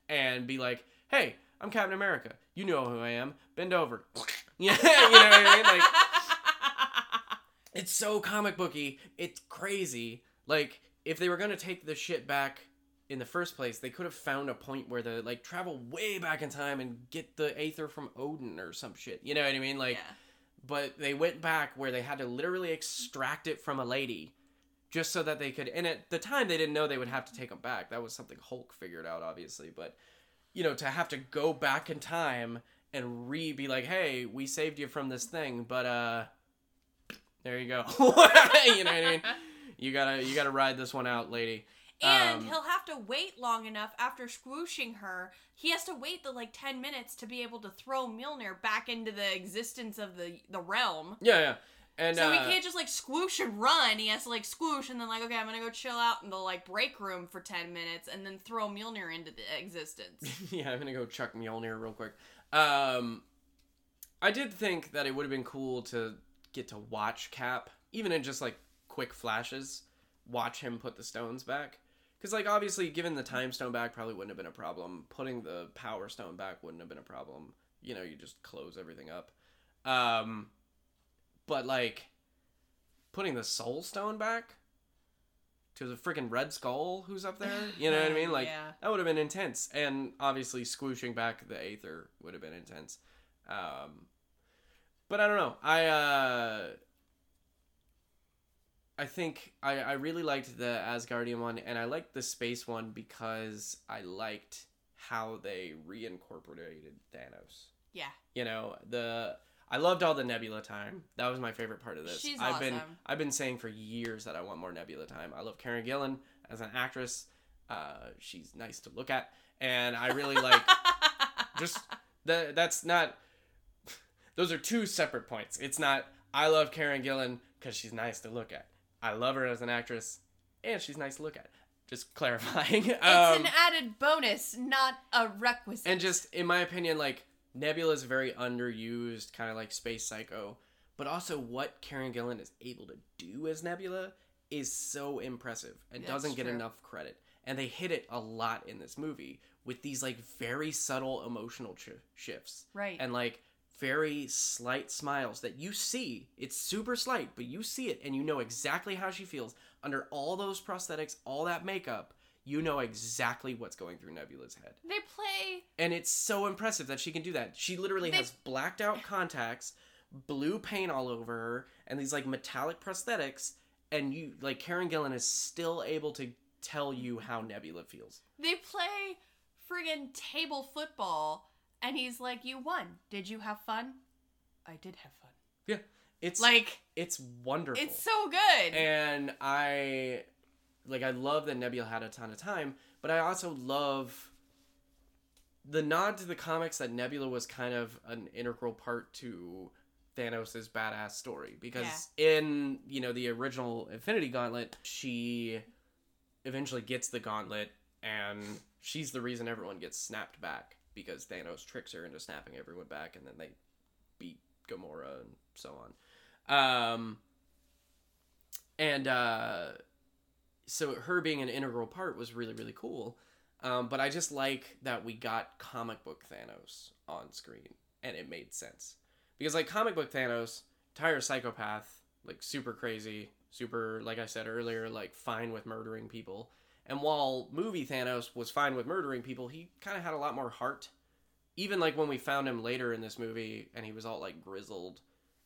and be like, "Hey, I'm Captain America. You know who I am. Bend over." yeah, you know what I mean? Like, it's so comic booky. It's crazy. Like if they were gonna take the shit back in the first place, they could have found a point where they like travel way back in time and get the Aether from Odin or some shit. You know what I mean? Like, yeah. but they went back where they had to literally extract it from a lady just so that they could and at the time they didn't know they would have to take them back that was something hulk figured out obviously but you know to have to go back in time and re be like hey we saved you from this thing but uh there you go you know what i mean you gotta you gotta ride this one out lady And Um, he'll have to wait long enough after squooshing her. He has to wait the like ten minutes to be able to throw Mjolnir back into the existence of the the realm. yeah yeah and So uh, he can't just like squoosh and run. He has to like squoosh and then like okay, I'm gonna go chill out in the like break room for ten minutes and then throw Mjolnir into the existence. yeah, I'm gonna go chuck Mjolnir real quick. Um, I did think that it would have been cool to get to watch Cap, even in just like quick flashes, watch him put the stones back. Because like obviously, given the time stone back, probably wouldn't have been a problem. Putting the power stone back wouldn't have been a problem. You know, you just close everything up. Um, but like putting the soul stone back to the freaking red skull who's up there. You know what I mean? Like Yeah. that would have been intense, and obviously squooshing back the Aether would have been intense. Um, but I don't know. I uh, I think I I really liked the Asgardian one, and I liked the space one because I liked how they reincorporated Thanos. Yeah. You know the. I loved all the Nebula time. That was my favorite part of this. She's I've been awesome. I've been saying for years that I want more Nebula time. I love Karen Gillan as an actress. Uh, she's nice to look at, and I really like just that. That's not. Those are two separate points. It's not. I love Karen Gillan because she's nice to look at. I love her as an actress, and she's nice to look at. Just clarifying. It's Um, an added bonus, not a requisite. and just in my opinion like nebula is very underused kind of like space psycho but also what karen gillan is able to do as nebula is so impressive and That's doesn't get true. enough credit and they hit it a lot in this movie with these like very subtle emotional sh- shifts right. and like very slight smiles that you see it's super slight but you see it and you know exactly how she feels under all those prosthetics all that makeup you know exactly what's going through nebula's head they play and it's so impressive that she can do that. She literally They- has blacked out contacts, blue paint all over her, and these like metallic prosthetics. And you like Karen Gillan is still able to tell you how Nebula feels. they play friggin' table football and he's like, You won. Did you have fun? I did have fun. Yeah, it's Like it's wonderful. it's so good. and I like I love that Nebula had a ton of time, but I also love the nod to the comics that Nebula was kind of an integral part to Thanos' badass story because in you know the original Infinity Gauntlet, she eventually gets the gauntlet and she's the reason everyone gets snapped back because Thanos tricks her into snapping everyone back and then they beat Gamora and so on. Um, and uh, so her being an integral part was really really cool. Um, but I just like that we got comic book Thanos on screen and it made sense because like comic book Thanos, entire psychopath, like super crazy, super like I said earlier, like fine with murdering people. And while movie Thanos was fine with murdering people, he kind of had a lot more heart. Even like when we found him later in this movie and he was all like grizzled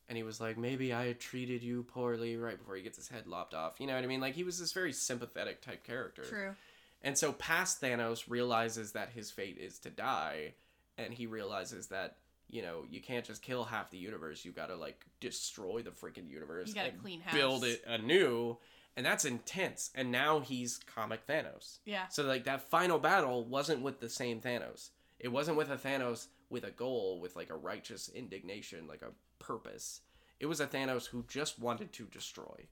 and he was like, maybe I treated you poorly right before he gets his head lopped off. You know what I mean? Like he was this very sympathetic type character. True. And so past Thanos realizes that his fate is to die, and he realizes that, you know, you can't just kill half the universe. You gotta like destroy the freaking universe. You gotta and clean house. Build it anew. And that's intense. And now he's comic Thanos. Yeah. So like that final battle wasn't with the same Thanos. It wasn't with a Thanos with a goal, with like a righteous indignation, like a purpose. It was a Thanos who just wanted to destroy.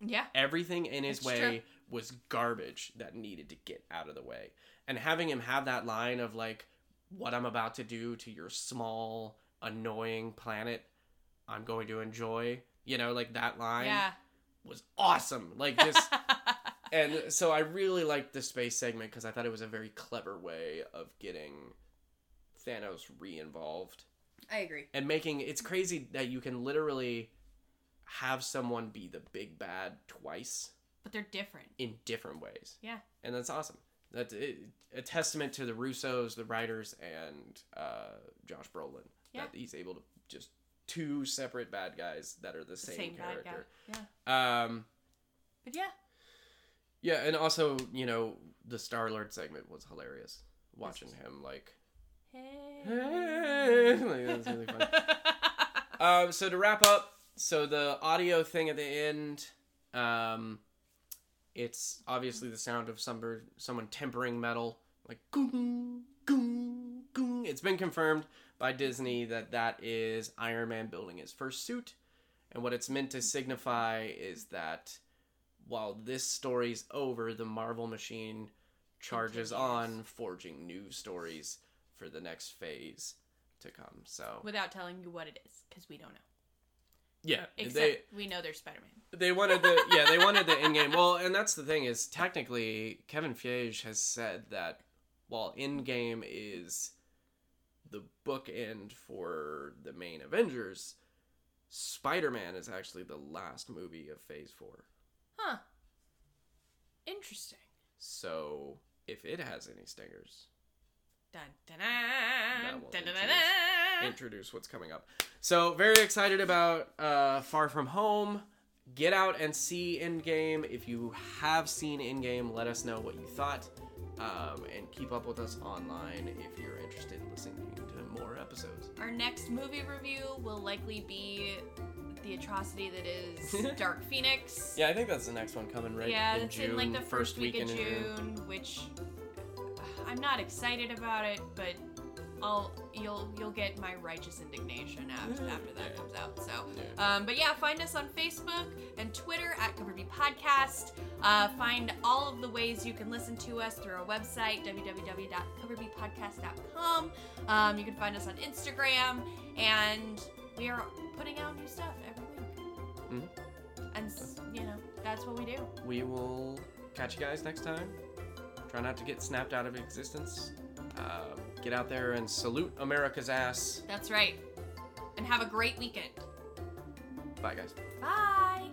Yeah. Everything in his It's way true. was garbage that needed to get out of the way. And having him have that line of like, what I'm about to do to your small, annoying planet, I'm going to enjoy. You know, like that line Yeah. Was awesome. Like just and so I really liked the space segment because I thought it was a very clever way of getting Thanos re-involved I agree. and making it's crazy that you can literally have someone be the big bad twice But they're different. in different ways. Yeah. And that's awesome. That's a testament to the Russos, the writers, and uh, Josh Brolin Yeah. that he's able to just two separate bad guys that are the same, Same guy. character. Yeah. Um, But yeah. yeah, and also you know the Star Lord segment was hilarious. Watching him like, Hey. like that's really fun. Um, so to wrap up, so the audio thing at the end, um, it's obviously the sound of somebody, someone tempering metal, like goong, goong, goong. It's been confirmed by Disney that that is Iron Man building his first suit, and what it's meant to signify is that while this story's over, the Marvel machine charges on, forging new stories for the next phase to come. So Without telling you what it is, because we don't know. yeah, Except they we know there's Spider Man. they wanted the yeah they wanted the Endgame. Well, and that's the thing is technically Kevin Feige has said that while Endgame is the bookend for the main Avengers, Spider Man is actually the last movie of Phase Four. Huh. Interesting. So if it has any stingers, Dun, dun, That dun, will dun, dun, dun. introduce what's coming up. So very excited about uh, Far From Home. Get out and see Endgame. If you have seen Endgame, let us know what you thought. Um, and keep up with us online if you're interested in listening to more episodes. Our next movie review will likely be the atrocity that is Dark Phoenix. Yeah, I think that's the next one coming right yeah, in it's June. in like the first, week, weekend of June, which uh, I'm not excited about it, but I'll you'll you'll get my righteous indignation after, after that comes out. So, um, but yeah, find us on Facebook and Twitter at Coverview Podcast. Uh, find all of the ways you can listen to us through our website www.coverviewpodcast.com. Um, you can find us on Instagram, and we are putting out new stuff every week. Mhm. And you know that's what we do. We will catch you guys next time. Try not to get snapped out of existence. Uh, get out there and salute America's ass. That's right. And have a great weekend. Bye, guys. Bye.